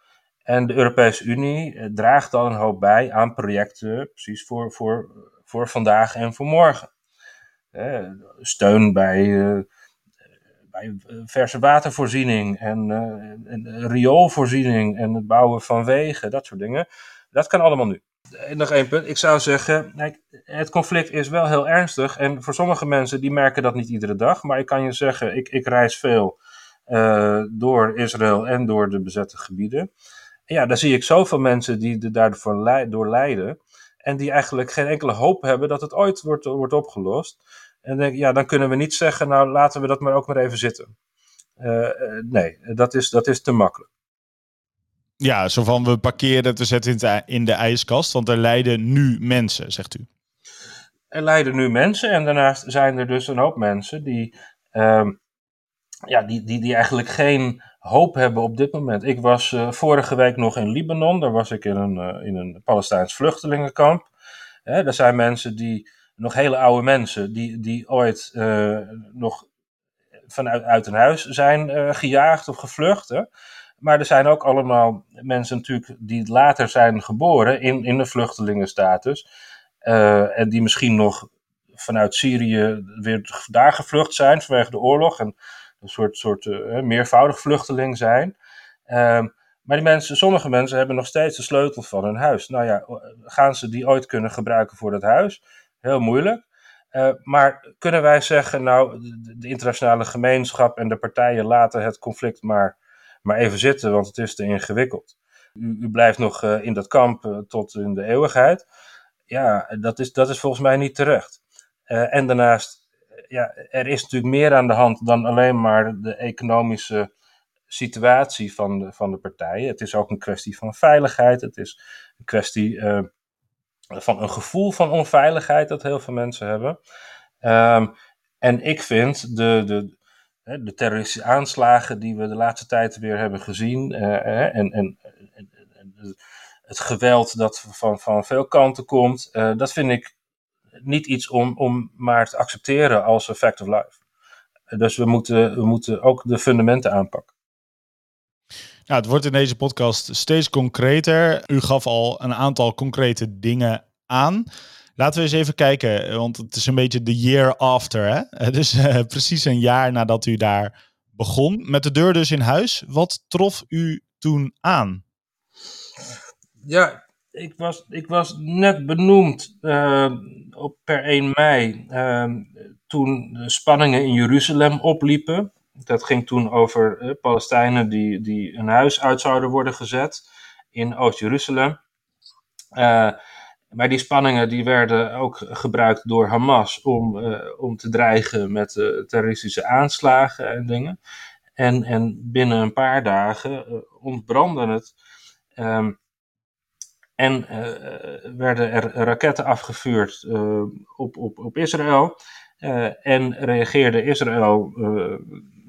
En de Europese Unie eh, draagt dan een hoop bij aan projecten, precies voor, voor, voor vandaag en voor morgen. steun bij, bij verse watervoorziening en, en rioolvoorziening en het bouwen van wegen, dat soort dingen. Dat kan allemaal nu. En nog één punt. Ik zou zeggen, het conflict is wel heel ernstig. En voor sommige mensen, die merken dat niet iedere dag. Maar ik kan je zeggen, ik, ik reis veel uh, door Israël en door de bezette gebieden. En ja, daar zie ik zoveel mensen die daardoor door lijden. En die eigenlijk geen enkele hoop hebben dat het ooit wordt, wordt opgelost. En denk, ja, dan kunnen we niet zeggen, nou laten we dat maar ook maar even zitten. Uh, nee, dat is, dat is te makkelijk. Ja, zo van we parkeren het, we zetten in de ijskast, want er lijden nu mensen, zegt u. Er lijden nu mensen en daarnaast zijn er dus een hoop mensen die, uh, ja, die, die, die eigenlijk geen hoop hebben op dit moment. Ik was uh, vorige week nog in Libanon, daar was ik in een, uh, in een Palestijns vluchtelingenkamp. Hè, er zijn mensen die, nog hele oude mensen, die, die ooit uh, nog vanuit uit een huis zijn gejaagd of gevlucht. Maar er zijn ook allemaal mensen natuurlijk die later zijn geboren in, in de vluchtelingenstatus. Uh, en die misschien nog vanuit Syrië weer daar gevlucht zijn vanwege de oorlog. En een soort, soort uh, meervoudig vluchteling zijn. Uh, maar die mensen, sommige mensen hebben nog steeds de sleutel van hun huis. Nou ja, gaan ze die ooit kunnen gebruiken voor dat huis? Heel moeilijk. Uh, maar kunnen wij zeggen, nou, de, de, internationale gemeenschap en de partijen laten het conflict maar maar even zitten, want het is te ingewikkeld. U, blijft nog uh, in dat kamp uh, tot in de eeuwigheid. Ja, dat is, dat is volgens mij niet terecht. Uh, en daarnaast, ja, er is natuurlijk meer aan de hand dan alleen maar de economische situatie van de, van de partijen. Het is ook een kwestie van veiligheid. Het is een kwestie van een gevoel van onveiligheid dat heel veel mensen hebben. Um, en ik vind de, de, de terroristische aanslagen die we de laatste tijd weer hebben gezien. Uh, en, en, en, het geweld dat van, van veel kanten komt. Uh, dat vind ik niet iets om, om maar te accepteren als een fact of life. Dus we moeten, we moeten ook de fundamenten aanpakken. Nou, het wordt in deze podcast steeds concreter. U gaf al een aantal concrete dingen aan. Laten we eens even kijken, want het is een beetje de year after. Hè? Dus uh, precies een jaar nadat u daar begon. Met de deur dus in huis. Wat trof u toen aan? Ja, ik was, ik was net benoemd uh, op per 1 mei. Uh, toen de spanningen in Jeruzalem opliepen. Dat ging toen over Palestijnen die, die een huis uit zouden worden gezet in Oost-Jeruzalem. Uh, maar die spanningen die werden ook gebruikt door Hamas om, uh, om te dreigen met uh, terroristische aanslagen en dingen. En, en binnen een paar dagen uh, ontbrandde het. Um, en werden er raketten afgevuurd op, op, op Israël. en reageerde Israël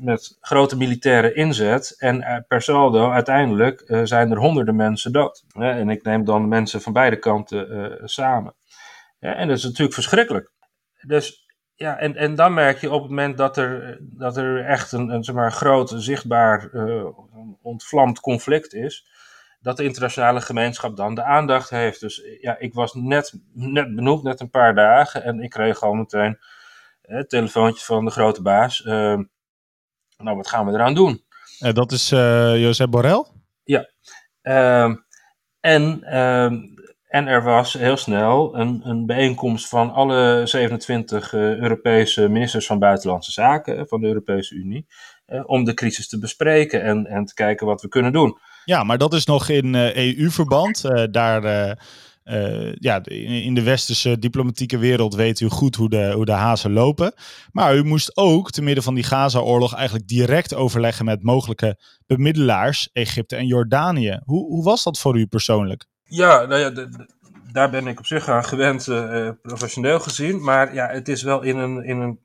met grote militaire inzet. En eh, per saldo uiteindelijk uh, zijn er honderden mensen dood. en ik neem dan mensen van beide kanten uh, samen. en dat is natuurlijk verschrikkelijk. Dus ja, en, en dan merk je op het moment dat er, dat er echt een, een zeg maar, groot, zichtbaar, ontvlamd conflict is, dat de internationale gemeenschap dan de aandacht heeft. Dus ja, ik was net, net benoemd, net een paar dagen, en ik kreeg al meteen telefoontje van de grote baas. Ehm, nou, wat gaan we eraan doen? Uh, dat is uh, Josep Borrell? Ja. Uh, en, ehm, en er was heel snel een, een bijeenkomst van alle 27 uh, Europese ministers van Buitenlandse Zaken van de Europese Unie. Eh, om de crisis te bespreken en, en te kijken wat we kunnen doen. Ja, maar dat is nog in EU-verband. daar uh, ja, in de westerse diplomatieke wereld weet u goed hoe de, hoe de hazen lopen. Maar u moest ook, te midden van die Gaza-oorlog, eigenlijk direct overleggen met mogelijke bemiddelaars, Egypte en Jordanië. Hoe, hoe was dat voor u persoonlijk? Ja, nou ja, daar ben ik op zich aan gewend, uh, professioneel gezien. Maar ja, het is wel in een, in een,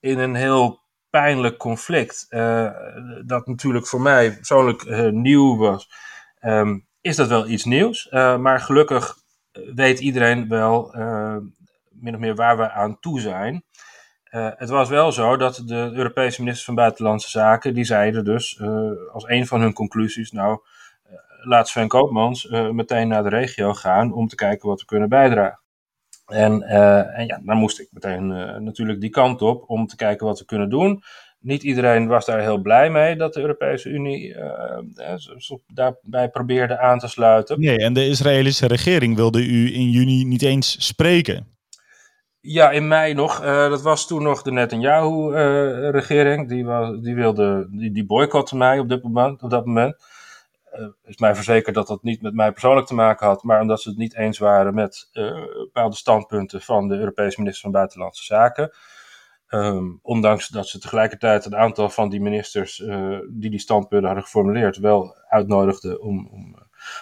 in een heel pijnlijk conflict. Uh, dat natuurlijk voor mij persoonlijk nieuw was. Um, is dat wel iets nieuws. Uh, maar gelukkig weet iedereen wel uh, min of meer waar we aan toe zijn. Uh, het was wel zo dat de Europese ministers van Buitenlandse Zaken, die zeiden dus als een van hun conclusies, nou, laat Sven Koopmans meteen naar de regio gaan om te kijken wat we kunnen bijdragen. En, en ja, dan moest ik meteen natuurlijk die kant op om te kijken wat we kunnen doen niet iedereen was daar heel blij mee dat de Europese Unie uh, daarbij probeerde aan te sluiten. Nee, en de Israëlische regering wilde u in juni niet eens spreken. Ja, in mei nog. Uh, dat was toen nog de Netanyahu-regering. die, die wilde, die, die boycotte mij op, dit moment, op dat moment. Is mij verzekerd dat dat niet met mij persoonlijk te maken had, maar omdat ze het niet eens waren met bepaalde standpunten van de Europese minister van Buitenlandse Zaken. Ehm, ondanks dat ze tegelijkertijd een aantal van die ministers uh, die die standpunten hadden geformuleerd, wel uitnodigden om, om,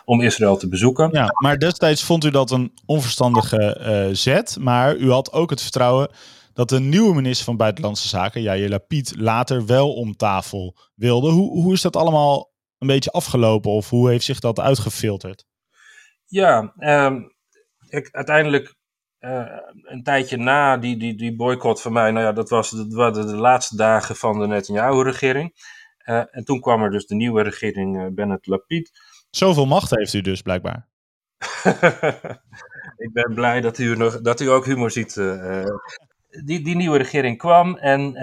om, Israël te bezoeken. Ja, maar destijds vond u dat een onverstandige uh, zet, maar u had ook het vertrouwen dat de nieuwe minister van Buitenlandse Zaken, Yair Lapid, later wel om tafel wilde. Hoe, hoe is dat allemaal een beetje afgelopen of hoe heeft zich dat uitgefilterd? Ja, um, ik, uiteindelijk uh, een tijdje na die, die, die boycott van mij, nou ja, dat, was, dat waren de laatste dagen van de Netanyahu-regering. Uh, en toen kwam er dus de nieuwe regering uh, Bennett Lapid. Zoveel macht heeft u dus blijkbaar. ik ben blij dat u, nog, dat u ook humor ziet. Die, die nieuwe regering kwam en,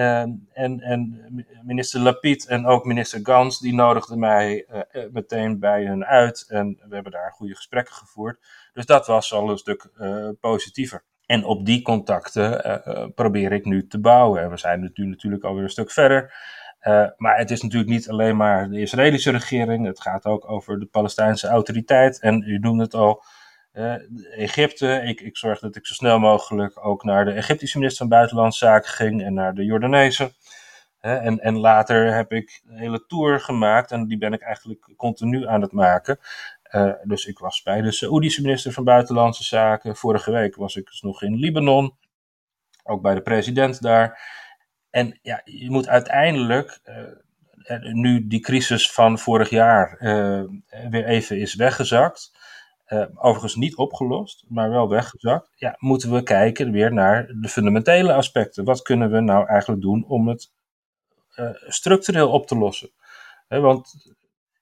en, en minister Lapid en ook minister Gans, die nodigden mij meteen bij hun uit. En we hebben daar goede gesprekken gevoerd. Dus dat was al een stuk uh, positiever. En op die contacten probeer ik nu te bouwen. En we zijn nu natuurlijk alweer een stuk verder. Maar het is natuurlijk niet alleen maar de Israëlische regering. Het gaat ook over de Palestijnse autoriteit. En u noemde het al, Egypte. Ik, ik zorg dat ik zo snel mogelijk ook naar de Egyptische minister van Buitenlandse Zaken ging en naar de Jordaanese. En, en, later heb ik een hele tour gemaakt en die ben ik eigenlijk continu aan het maken. Uh, dus ik was bij de Saoedische minister van Buitenlandse Zaken. Vorige week was ik dus nog in Libanon. Ook bij de president daar. En ja, je moet uiteindelijk, uh, nu die crisis van vorig jaar weer even is weggezakt. Overigens niet opgelost, maar wel weggezakt. Ja, moeten we kijken weer naar de fundamentele aspecten. Wat kunnen we nou eigenlijk doen om het structureel op te lossen? want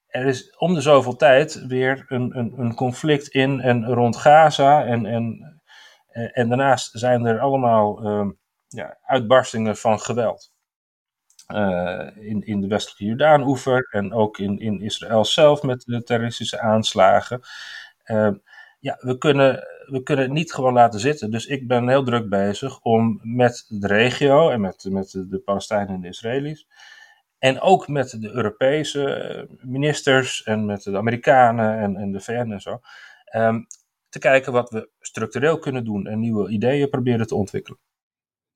er is om de zoveel tijd weer een, een, een conflict in en rond Gaza. En, en, eh, en daarnaast zijn er allemaal uh, ja, uitbarstingen van geweld. In, in de westelijke Jordaan-oever en ook in, in Israël zelf met de terroristische aanslagen. Uh, ja, we kunnen, we kunnen het niet gewoon laten zitten. Dus ik ben heel druk bezig om met de regio en met, met de, Palestijnen en de Israëli's en ook met de Europese eh, ministers en met de Amerikanen en, en de VN en zo. Um, te kijken wat we structureel kunnen doen en nieuwe ideeën proberen te ontwikkelen.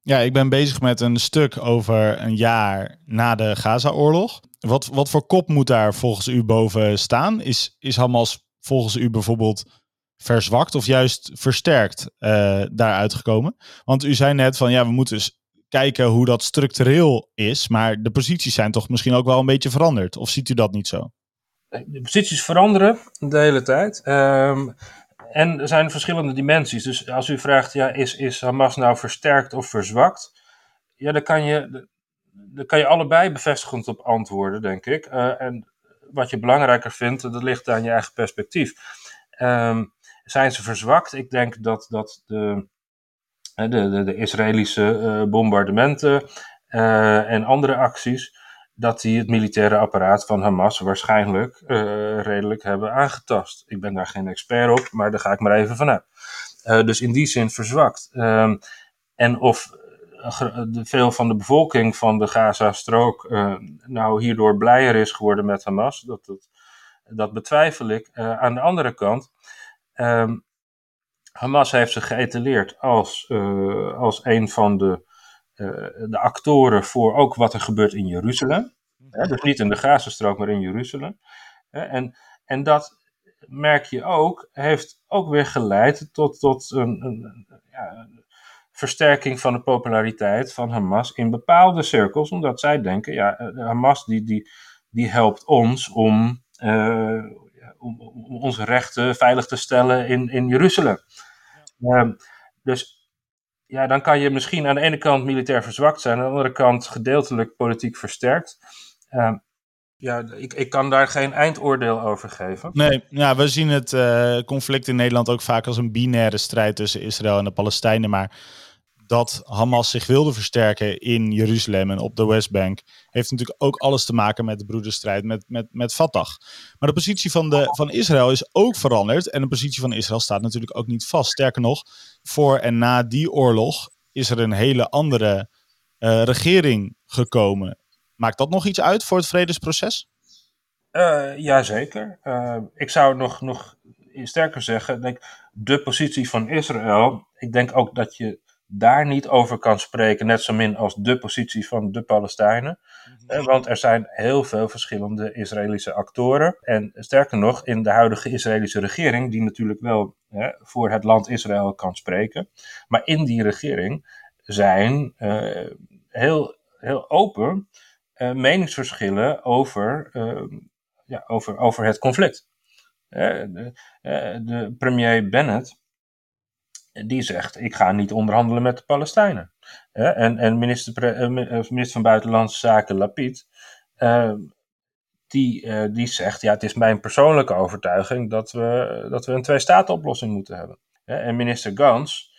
Ja, ik ben bezig met een stuk over een jaar na de Gaza-oorlog. Wat, wat voor kop moet daar volgens u boven staan? Is, is Hamas volgens u bijvoorbeeld verzwakt of juist versterkt uh, daaruit gekomen? Want u zei net van ja, we moeten kijken hoe dat structureel is. Maar de posities zijn toch misschien ook wel een beetje veranderd. Of ziet u dat niet zo? De posities veranderen de hele tijd. Ehm, en er zijn verschillende dimensies. Dus als u vraagt, ja, is, is Hamas nou versterkt of verzwakt? Ja, dan kan je, dan kan je allebei bevestigend op antwoorden, denk ik. Uh, en wat je belangrijker vindt, dat ligt aan je eigen perspectief. Um, zijn ze verzwakt? Ik denk dat, dat de, de, de, de Israëlische uh, bombardementen uh, en andere acties, dat die het militaire apparaat van Hamas waarschijnlijk redelijk hebben aangetast. Ik ben daar geen expert op, maar daar ga ik maar even vanuit. dus in die zin verzwakt. Um, en of veel van de bevolking van de Gaza-strook nou hierdoor blijer is geworden met Hamas, dat, dat, dat betwijfel ik. aan de andere kant, um, Hamas heeft zich geëtaleerd als, uh, als een van de, de actoren voor ook wat er gebeurt in Jeruzalem. dus niet in de Gazastrook, maar in Jeruzalem. en, en dat merk je ook, heeft ook weer geleid tot, tot een, een, ja, een versterking van de populariteit van Hamas in bepaalde cirkels, omdat zij denken, ja, Hamas die, die, die helpt ons om, uh, om, om, onze rechten veilig te stellen in, in Jeruzalem. Ehm, dus ja, dan kan je misschien aan de ene kant militair verzwakt zijn, aan de andere kant gedeeltelijk politiek versterkt. Uh, ja, ik, ik kan daar geen eindoordeel over geven. Nee, ja, we zien het uh, conflict in Nederland ook vaak als een binaire strijd tussen Israël en de Palestijnen. Maar dat Hamas zich wilde versterken in Jeruzalem en op de Westbank, heeft natuurlijk ook alles te maken met de broederstrijd met, met, met Fatah. Maar de positie van, de, van Israël is ook veranderd. En de positie van Israël staat natuurlijk ook niet vast. Sterker nog, voor en na die oorlog is er een hele andere uh, regering gekomen. Maakt dat nog iets uit voor het vredesproces? Uh, Jazeker. Uh, ik zou nog, nog sterker zeggen, denk, de positie van Israël. Ik denk ook dat je daar niet over kan spreken, net zo min als de positie van de Palestijnen. Mm Want er zijn heel veel verschillende Israëlische actoren. En sterker nog, in de huidige Israëlische regering, die natuurlijk wel hè, voor het land Israël kan spreken. Maar in die regering zijn uh, heel, heel open uh, meningsverschillen over, uh, ja, over, over het conflict. de, de premier Bennett die zegt: Ik ga niet onderhandelen met de Palestijnen. en en minister, eh, minister van Buitenlandse Zaken Lapid, uh, die, die zegt: Ja, het is mijn persoonlijke overtuiging dat we, dat we een twee-staten-oplossing moeten hebben. en minister Gans.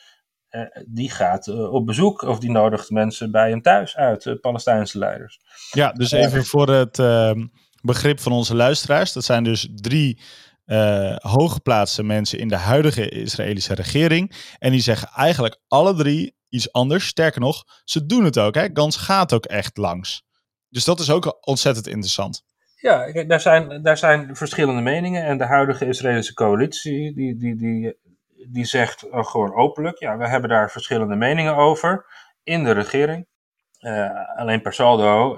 Die gaat op bezoek of die nodigt mensen bij hem thuis uit, Palestijnse leiders. Ja, dus even voor het ehm, begrip van onze luisteraars. Dat zijn dus drie uh, hooggeplaatste mensen in de huidige Israëlische regering. En die zeggen eigenlijk alle drie iets anders. Sterker nog, ze doen het ook. Hè? Gans gaat ook echt langs. Dus dat is ook ontzettend interessant. Ja, daar zijn, daar zijn verschillende meningen. En de huidige Israëlische coalitie, die, die, die, die zegt uh, gewoon openlijk: ja, we hebben daar verschillende meningen over in de regering. Uh, alleen per saldo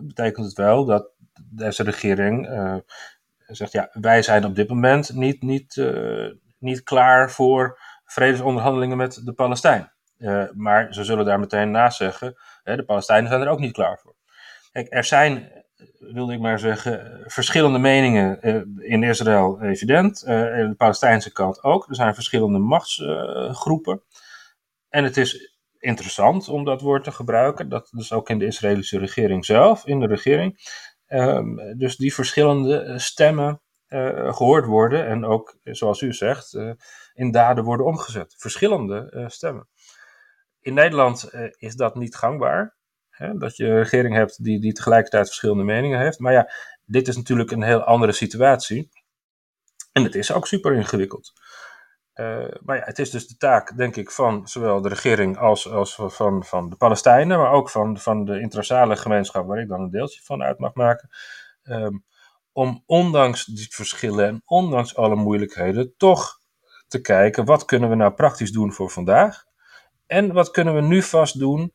betekent het wel dat deze regering zegt, ja, wij zijn op dit moment niet, niet, niet klaar voor vredesonderhandelingen met de Palestijn. Maar ze zullen daar meteen naast zeggen, hè, de Palestijnen zijn er ook niet klaar voor. Kijk, er zijn, wilde ik maar zeggen, verschillende meningen uh, in Israël evident. en de Palestijnse kant ook. Er zijn verschillende machtsgroepen. en het is interessant om dat woord te gebruiken. Dat is ook in de Israëlische regering zelf, in de regering. Um, dus die verschillende eh, stemmen gehoord worden en ook, zoals u zegt, in daden worden omgezet. Verschillende stemmen. In Nederland is dat niet gangbaar. Hè, dat je een regering hebt die, die tegelijkertijd verschillende meningen heeft. Maar ja, dit is natuurlijk een heel andere situatie. En het is ook super ingewikkeld. Uh, maar ja, het is dus de taak, denk ik, van zowel de regering als, als van, van de Palestijnen, maar ook van, van de internationale gemeenschap, waar ik dan een deeltje van uit mag maken, um, om ondanks die verschillen en ondanks alle moeilijkheden toch te kijken, wat kunnen we nou praktisch doen voor vandaag? En wat kunnen we nu vast doen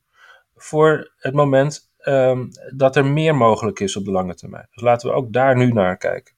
voor het moment um, dat er meer mogelijk is op de lange termijn? Dus laten we ook daar nu naar kijken.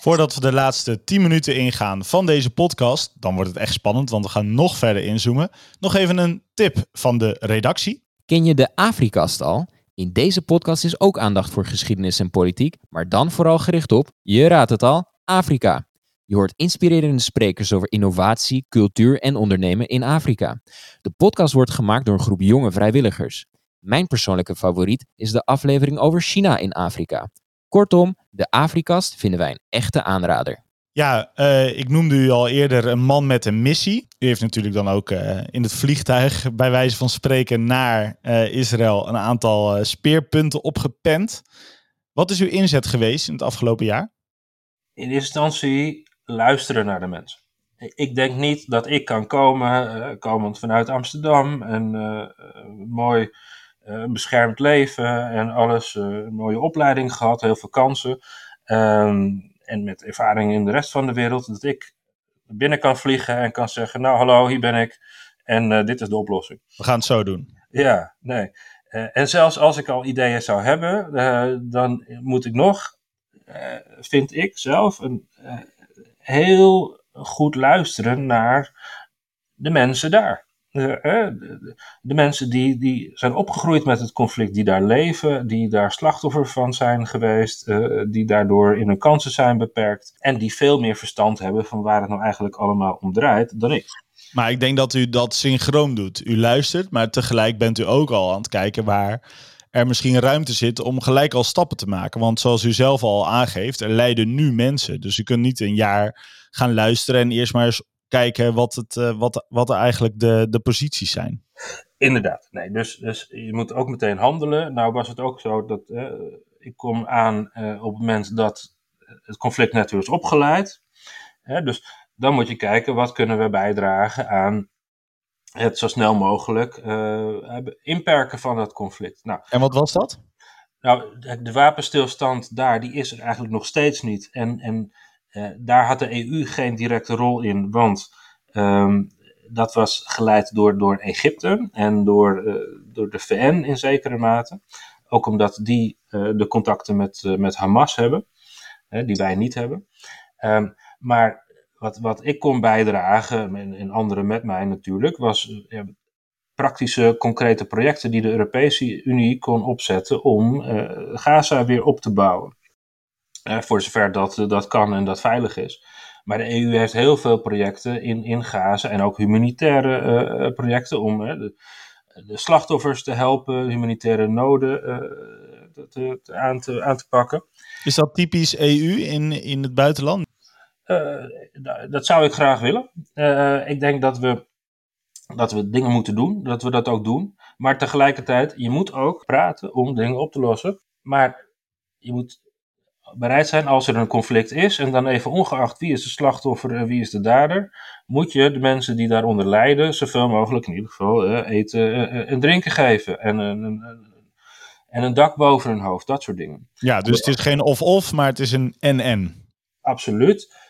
Voordat we de laatste 10 minuten ingaan van deze podcast, dan wordt het echt spannend, want we gaan nog verder inzoomen. Nog even een tip van de redactie. Ken je de Afrikast al? In deze podcast is ook aandacht voor geschiedenis en politiek, maar dan vooral gericht op, je raadt het al, Afrika. Je hoort inspirerende sprekers over innovatie, cultuur en ondernemen in Afrika. De podcast wordt gemaakt door een groep jonge vrijwilligers. Mijn persoonlijke favoriet is de aflevering over China in Afrika. Kortom, de Afrikast vinden wij een echte aanrader. Ja, uh, ik noemde u al eerder een man met een missie. U heeft natuurlijk dan ook uh, in het vliegtuig, bij wijze van spreken, naar uh, Israël een aantal speerpunten opgepend. Wat is uw inzet geweest in het afgelopen jaar? In eerste instantie luisteren naar de mensen. Ik denk niet dat ik kan komen, komend vanuit Amsterdam, en mooi een eh, beschermd leven en alles. Eh, een mooie opleiding gehad, heel veel kansen. Ehm, en met ervaring in de rest van de wereld, dat ik binnen kan vliegen en kan zeggen: Nou, hallo, hier ben ik. En uh, dit is de oplossing. We gaan het zo doen. Ja, nee. Uh, en zelfs als ik al ideeën zou hebben, uh, dan moet ik nog, vind ik zelf, een, heel goed luisteren naar de mensen daar de, de, mensen die, die zijn opgegroeid met het conflict, die daar leven, die daar slachtoffer van zijn geweest, uh, die daardoor in hun kansen zijn beperkt en die veel meer verstand hebben van waar het nou eigenlijk allemaal om draait dan ik. Maar ik denk dat u dat synchroon doet. U luistert, maar tegelijk bent u ook al aan het kijken waar er misschien ruimte zit om gelijk al stappen te maken. Want zoals u zelf al aangeeft, er lijden nu mensen. Dus u kunt niet een jaar gaan luisteren en eerst maar eens kijken wat, het, uh, wat, wat er eigenlijk de, de posities zijn. Inderdaad. Nee, dus, dus je moet ook meteen handelen. Nou was het ook zo dat uh, ik kom aan uh, op het moment dat het conflict net weer is opgeleid. dus dan moet je kijken wat kunnen we bijdragen aan het zo snel mogelijk inperken van dat conflict. Nou, en wat was dat? Nou, de, wapenstilstand daar, die is er eigenlijk nog steeds niet. En, en daar had de EU geen directe rol in, want um, dat was geleid door, door Egypte en door, uh, door de VN in zekere mate. Ook omdat die de contacten met, met Hamas hebben, die wij niet hebben. Um, maar wat, wat ik kon bijdragen, en, en anderen met mij natuurlijk, was eh, praktische, concrete projecten die de Europese Unie kon opzetten om Gaza weer op te bouwen. Voor zover dat, dat kan en dat veilig is. Maar de EU heeft heel veel projecten in, in Gaza en ook humanitaire uh, projecten om de, de, slachtoffers te helpen, humanitaire noden te, te, aan, te, aan te pakken. Is dat typisch EU in, in het buitenland? Uh, dat zou ik graag willen. Ik denk dat we, dat we dingen moeten doen, dat we dat ook doen. Maar tegelijkertijd, je moet ook praten om dingen op te lossen. Maar je moet bereid zijn als er een conflict is, en dan even ongeacht wie is de slachtoffer en wie is de dader, moet je de mensen die daaronder lijden zoveel mogelijk in ieder geval uh, eten en drinken geven. En een, en een dak boven hun hoofd, dat soort dingen. Ja, dus het is geen of-of, maar het is een en-en. Absoluut.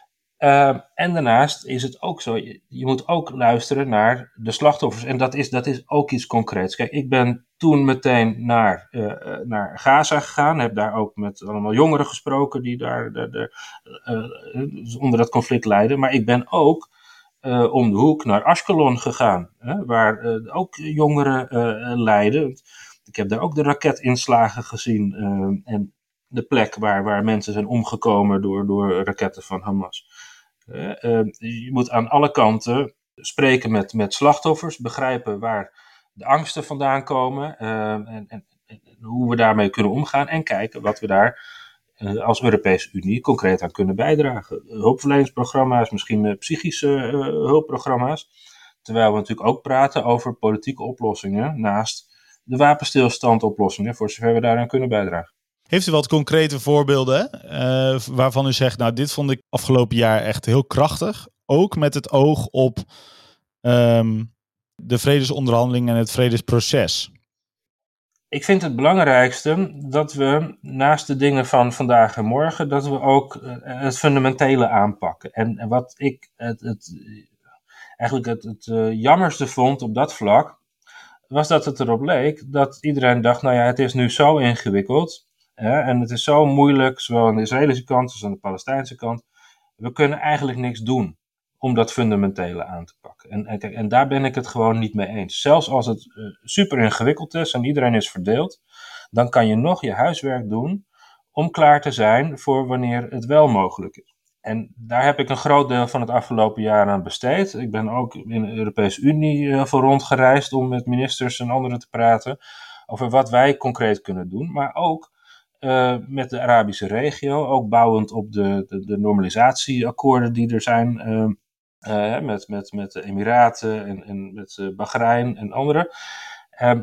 Uh, en daarnaast is het ook zo, je, moet ook luisteren naar de slachtoffers. En dat is, dat is ook iets concreets. Kijk, ik ben toen meteen naar, uh, naar Gaza gegaan. Heb daar ook met allemaal jongeren gesproken die daar de, de, uh, onder dat conflict lijden. Maar ik ben ook om de hoek naar Ashkelon gegaan. Hè, waar ook jongeren lijden. Ik heb daar ook de raketinslagen gezien. en de plek waar, waar mensen zijn omgekomen door, door raketten van Hamas. Ehm, je moet aan alle kanten spreken met, met slachtoffers, begrijpen waar de angsten vandaan komen ehm, en, en, hoe we daarmee kunnen omgaan en kijken wat we daar eh, als Europese Unie concreet aan kunnen bijdragen. Hulpverleningsprogramma's, misschien uh, psychische uh, hulpprogramma's. Terwijl we natuurlijk ook praten over politieke oplossingen naast de wapenstilstandoplossingen, voor zover we daaraan kunnen bijdragen. Heeft u wat concrete voorbeelden uh, waarvan u zegt, nou dit vond ik afgelopen jaar echt heel krachtig. Ook met het oog op um, de vredesonderhandelingen en het vredesproces. Ik vind het belangrijkste dat we naast de dingen van vandaag en morgen, dat we ook uh, het fundamentele aanpakken. En, wat ik het, het, eigenlijk het, het uh, jammerste vond op dat vlak, was dat het erop leek dat iedereen dacht, nou ja, het is nu zo ingewikkeld en het is zo moeilijk, zowel aan de Israëlische kant als aan de Palestijnse kant. We kunnen eigenlijk niks doen om dat fundamentele aan te pakken. En, en, en daar ben ik het gewoon niet mee eens. Zelfs als het uh, super ingewikkeld is en iedereen is verdeeld, dan kan je nog je huiswerk doen om klaar te zijn voor wanneer het wel mogelijk is. En daar heb ik een groot deel van het afgelopen jaar aan besteed. Ik ben ook in de Europese Unie uh, voor rondgereisd om met ministers en anderen te praten over wat wij concreet kunnen doen. Maar ook uh, met de Arabische regio, ook bouwend op de, de, de normalisatieakkoorden die er zijn uh, met, met, met de Emiraten en, en met Bahrein en anderen. Ehm,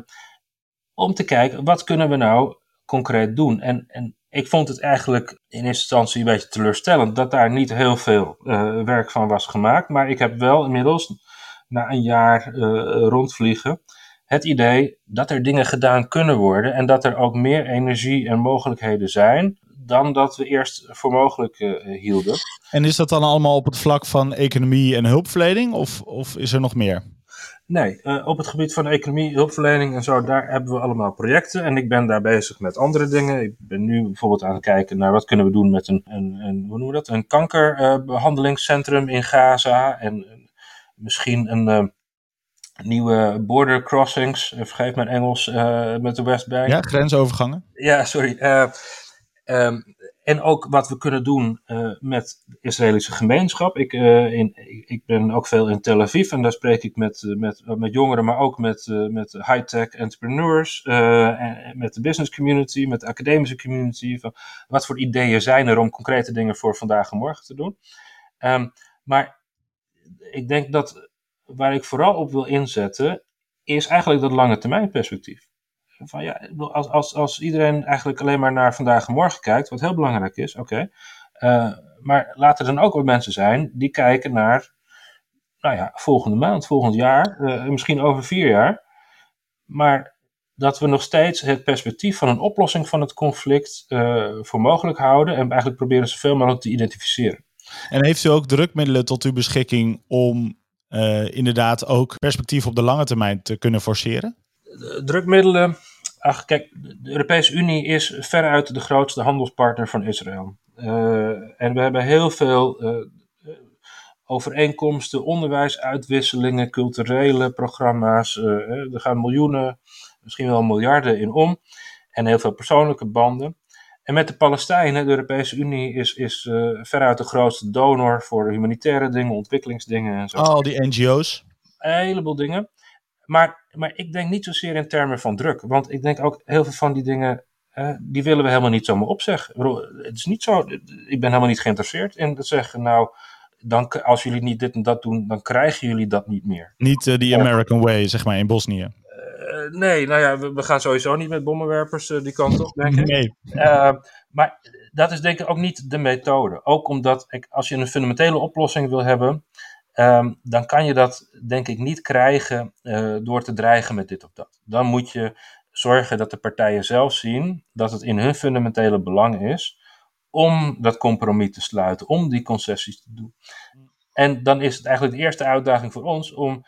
om te kijken, wat kunnen we nou concreet doen? En, en ik vond het eigenlijk in eerste instantie een beetje teleurstellend dat daar niet heel veel werk van was gemaakt. Maar ik heb wel inmiddels na een jaar rondvliegen het idee dat er dingen gedaan kunnen worden en dat er ook meer energie en mogelijkheden zijn dan dat we eerst voor mogelijk uh, hielden. En is dat dan allemaal op het vlak van economie en hulpverlening of, of is er nog meer? Nee, uh, op het gebied van economie, hulpverlening en zo, daar hebben we allemaal projecten. En ik ben daar bezig met andere dingen. Ik ben nu bijvoorbeeld aan het kijken naar wat kunnen we doen met een, een, een hoe noemen we dat? Een kankerbehandelingscentrum in Gaza. En misschien een nieuwe border crossings, eh, vergeef mijn Engels, uh, met de Westbank. Ja, grensovergangen. Ja, sorry. Uh, um, en ook wat we kunnen doen uh, met de Israëlische gemeenschap. Ik, in, ik ben ook veel in Tel Aviv en daar spreek ik met, met, met jongeren, maar ook met, met high-tech entrepreneurs, en met de business community, met de academische community. Van wat voor ideeën zijn er om concrete dingen voor vandaag en morgen te doen? Um, maar ik denk dat waar ik vooral op wil inzetten, is eigenlijk dat lange termijn perspectief. Van ja, als, als, als iedereen eigenlijk alleen maar naar vandaag en morgen kijkt, wat heel belangrijk is, oké. Uh, maar laten er dan ook wat mensen zijn die kijken naar, nou ja, volgende maand, volgend jaar, uh, misschien over vier jaar. Maar dat we nog steeds het perspectief van een oplossing van het conflict uh, voor mogelijk houden en eigenlijk proberen zoveel mogelijk te identificeren. En heeft u ook drukmiddelen tot uw beschikking om uh, inderdaad ook perspectief op de lange termijn te kunnen forceren? drukmiddelen. Ach, kijk, de Europese Unie is veruit de grootste handelspartner van Israël. Uh, en we hebben heel veel uh, overeenkomsten, onderwijsuitwisselingen, culturele programma's. er gaan miljoenen, misschien wel miljarden in om. En heel veel persoonlijke banden. En met de Palestijnen, de Europese Unie is, is uh, veruit de grootste donor voor humanitaire dingen, ontwikkelingsdingen en zo. Al die NGO's. Een heleboel dingen. Maar, maar ik denk niet zozeer in termen van druk. Want ik denk ook heel veel van die dingen, uh, die willen we helemaal niet zomaar opzeggen. Het is niet zo, ik ben helemaal niet geïnteresseerd in te zeggen, nou, dan, als jullie niet dit en dat doen, dan krijgen jullie dat niet meer. Niet uh, American way, zeg maar, in Bosnië. Nee, nou ja, we, we, gaan sowieso niet met bommenwerpers uh, die kant op, denk ik. Nee. Uh, maar dat is denk ik ook niet de methode. Ook omdat ik, als je een fundamentele oplossing wil hebben, um, dan kan je dat denk ik niet krijgen door te dreigen met dit of dat. Dan moet je zorgen dat de partijen zelf zien dat het in hun fundamentele belang is om dat compromis te sluiten, om die concessies te doen. En dan is het eigenlijk de eerste uitdaging voor ons om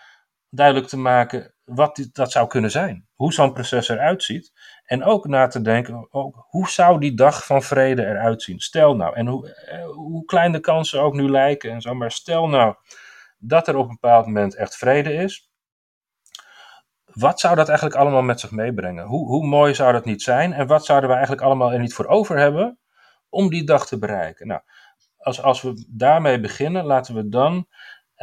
duidelijk te maken wat dat zou kunnen zijn. Hoe zo'n proces eruit ziet. En ook na te denken, ook, hoe zou die dag van vrede eruit zien? Stel nou, en hoe, eh, hoe klein de kansen ook nu lijken en zo, maar stel nou dat er op een bepaald moment echt vrede is. Wat zou dat eigenlijk allemaal met zich meebrengen? Hoe, hoe mooi zou dat niet zijn? En wat zouden we eigenlijk allemaal er niet voor over hebben om die dag te bereiken? Nou, als, als we daarmee beginnen, laten we dan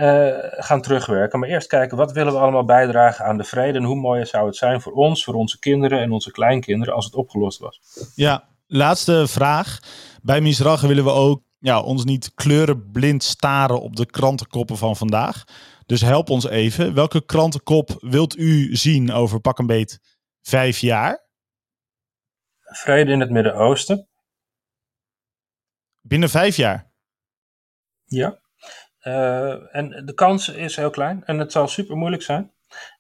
uh, gaan terugwerken. Maar eerst kijken, wat willen we allemaal bijdragen aan de vrede en hoe mooi zou het zijn voor ons, voor onze kinderen en onze kleinkinderen als het opgelost was. Ja, laatste vraag. Bij Misrach willen we ook ja, ons niet kleurenblind staren op de krantenkoppen van vandaag. Dus help ons even. Welke krantenkop wilt u zien over pak een beet vijf jaar? Vrede in het Midden-Oosten. Binnen vijf jaar? Ja. Uh, en de kans is heel klein en het zal super moeilijk zijn.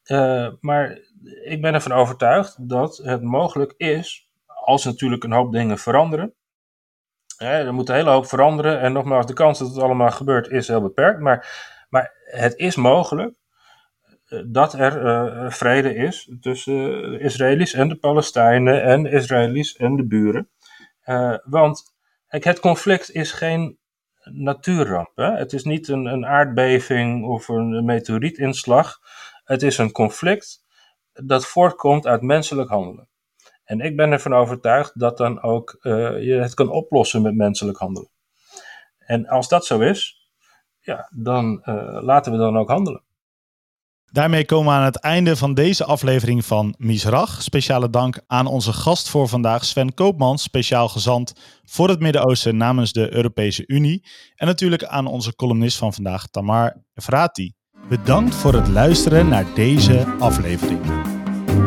Uh, maar ik ben ervan overtuigd dat het mogelijk is, als natuurlijk een hoop dingen veranderen. Er moet een hele hoop veranderen en nogmaals, de kans dat het allemaal gebeurt is heel beperkt. Maar, maar het is mogelijk eh, dat er vrede is tussen de Israëli's en de Palestijnen en de Israëli's en de buren. Want het conflict is geen natuurramp. Hè? Het is niet een, een aardbeving of een meteorietinslag. Het is een conflict dat voortkomt uit menselijk handelen. En ik ben ervan overtuigd dat dan ook uh, je het kan oplossen met menselijk handelen. En als dat zo is, ja, dan uh, laten we dan ook handelen. Daarmee komen we aan het einde van deze aflevering van Misrach. Speciale dank aan onze gast voor vandaag, Sven Koopmans, speciaal gezant voor het Midden-Oosten namens de Europese Unie. En natuurlijk aan onze columnist van vandaag, Tamar Efrati. Bedankt voor het luisteren naar deze aflevering.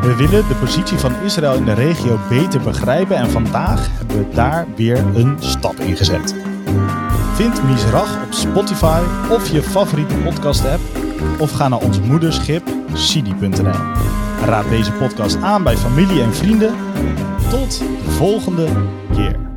We willen de positie van Israël in de regio beter begrijpen en vandaag hebben we daar weer een stap in gezet. Vind Misrach op Spotify of je favoriete podcast app of ga naar ons moederschip sidi.nl. Raad deze podcast aan bij familie en vrienden. Tot de volgende keer.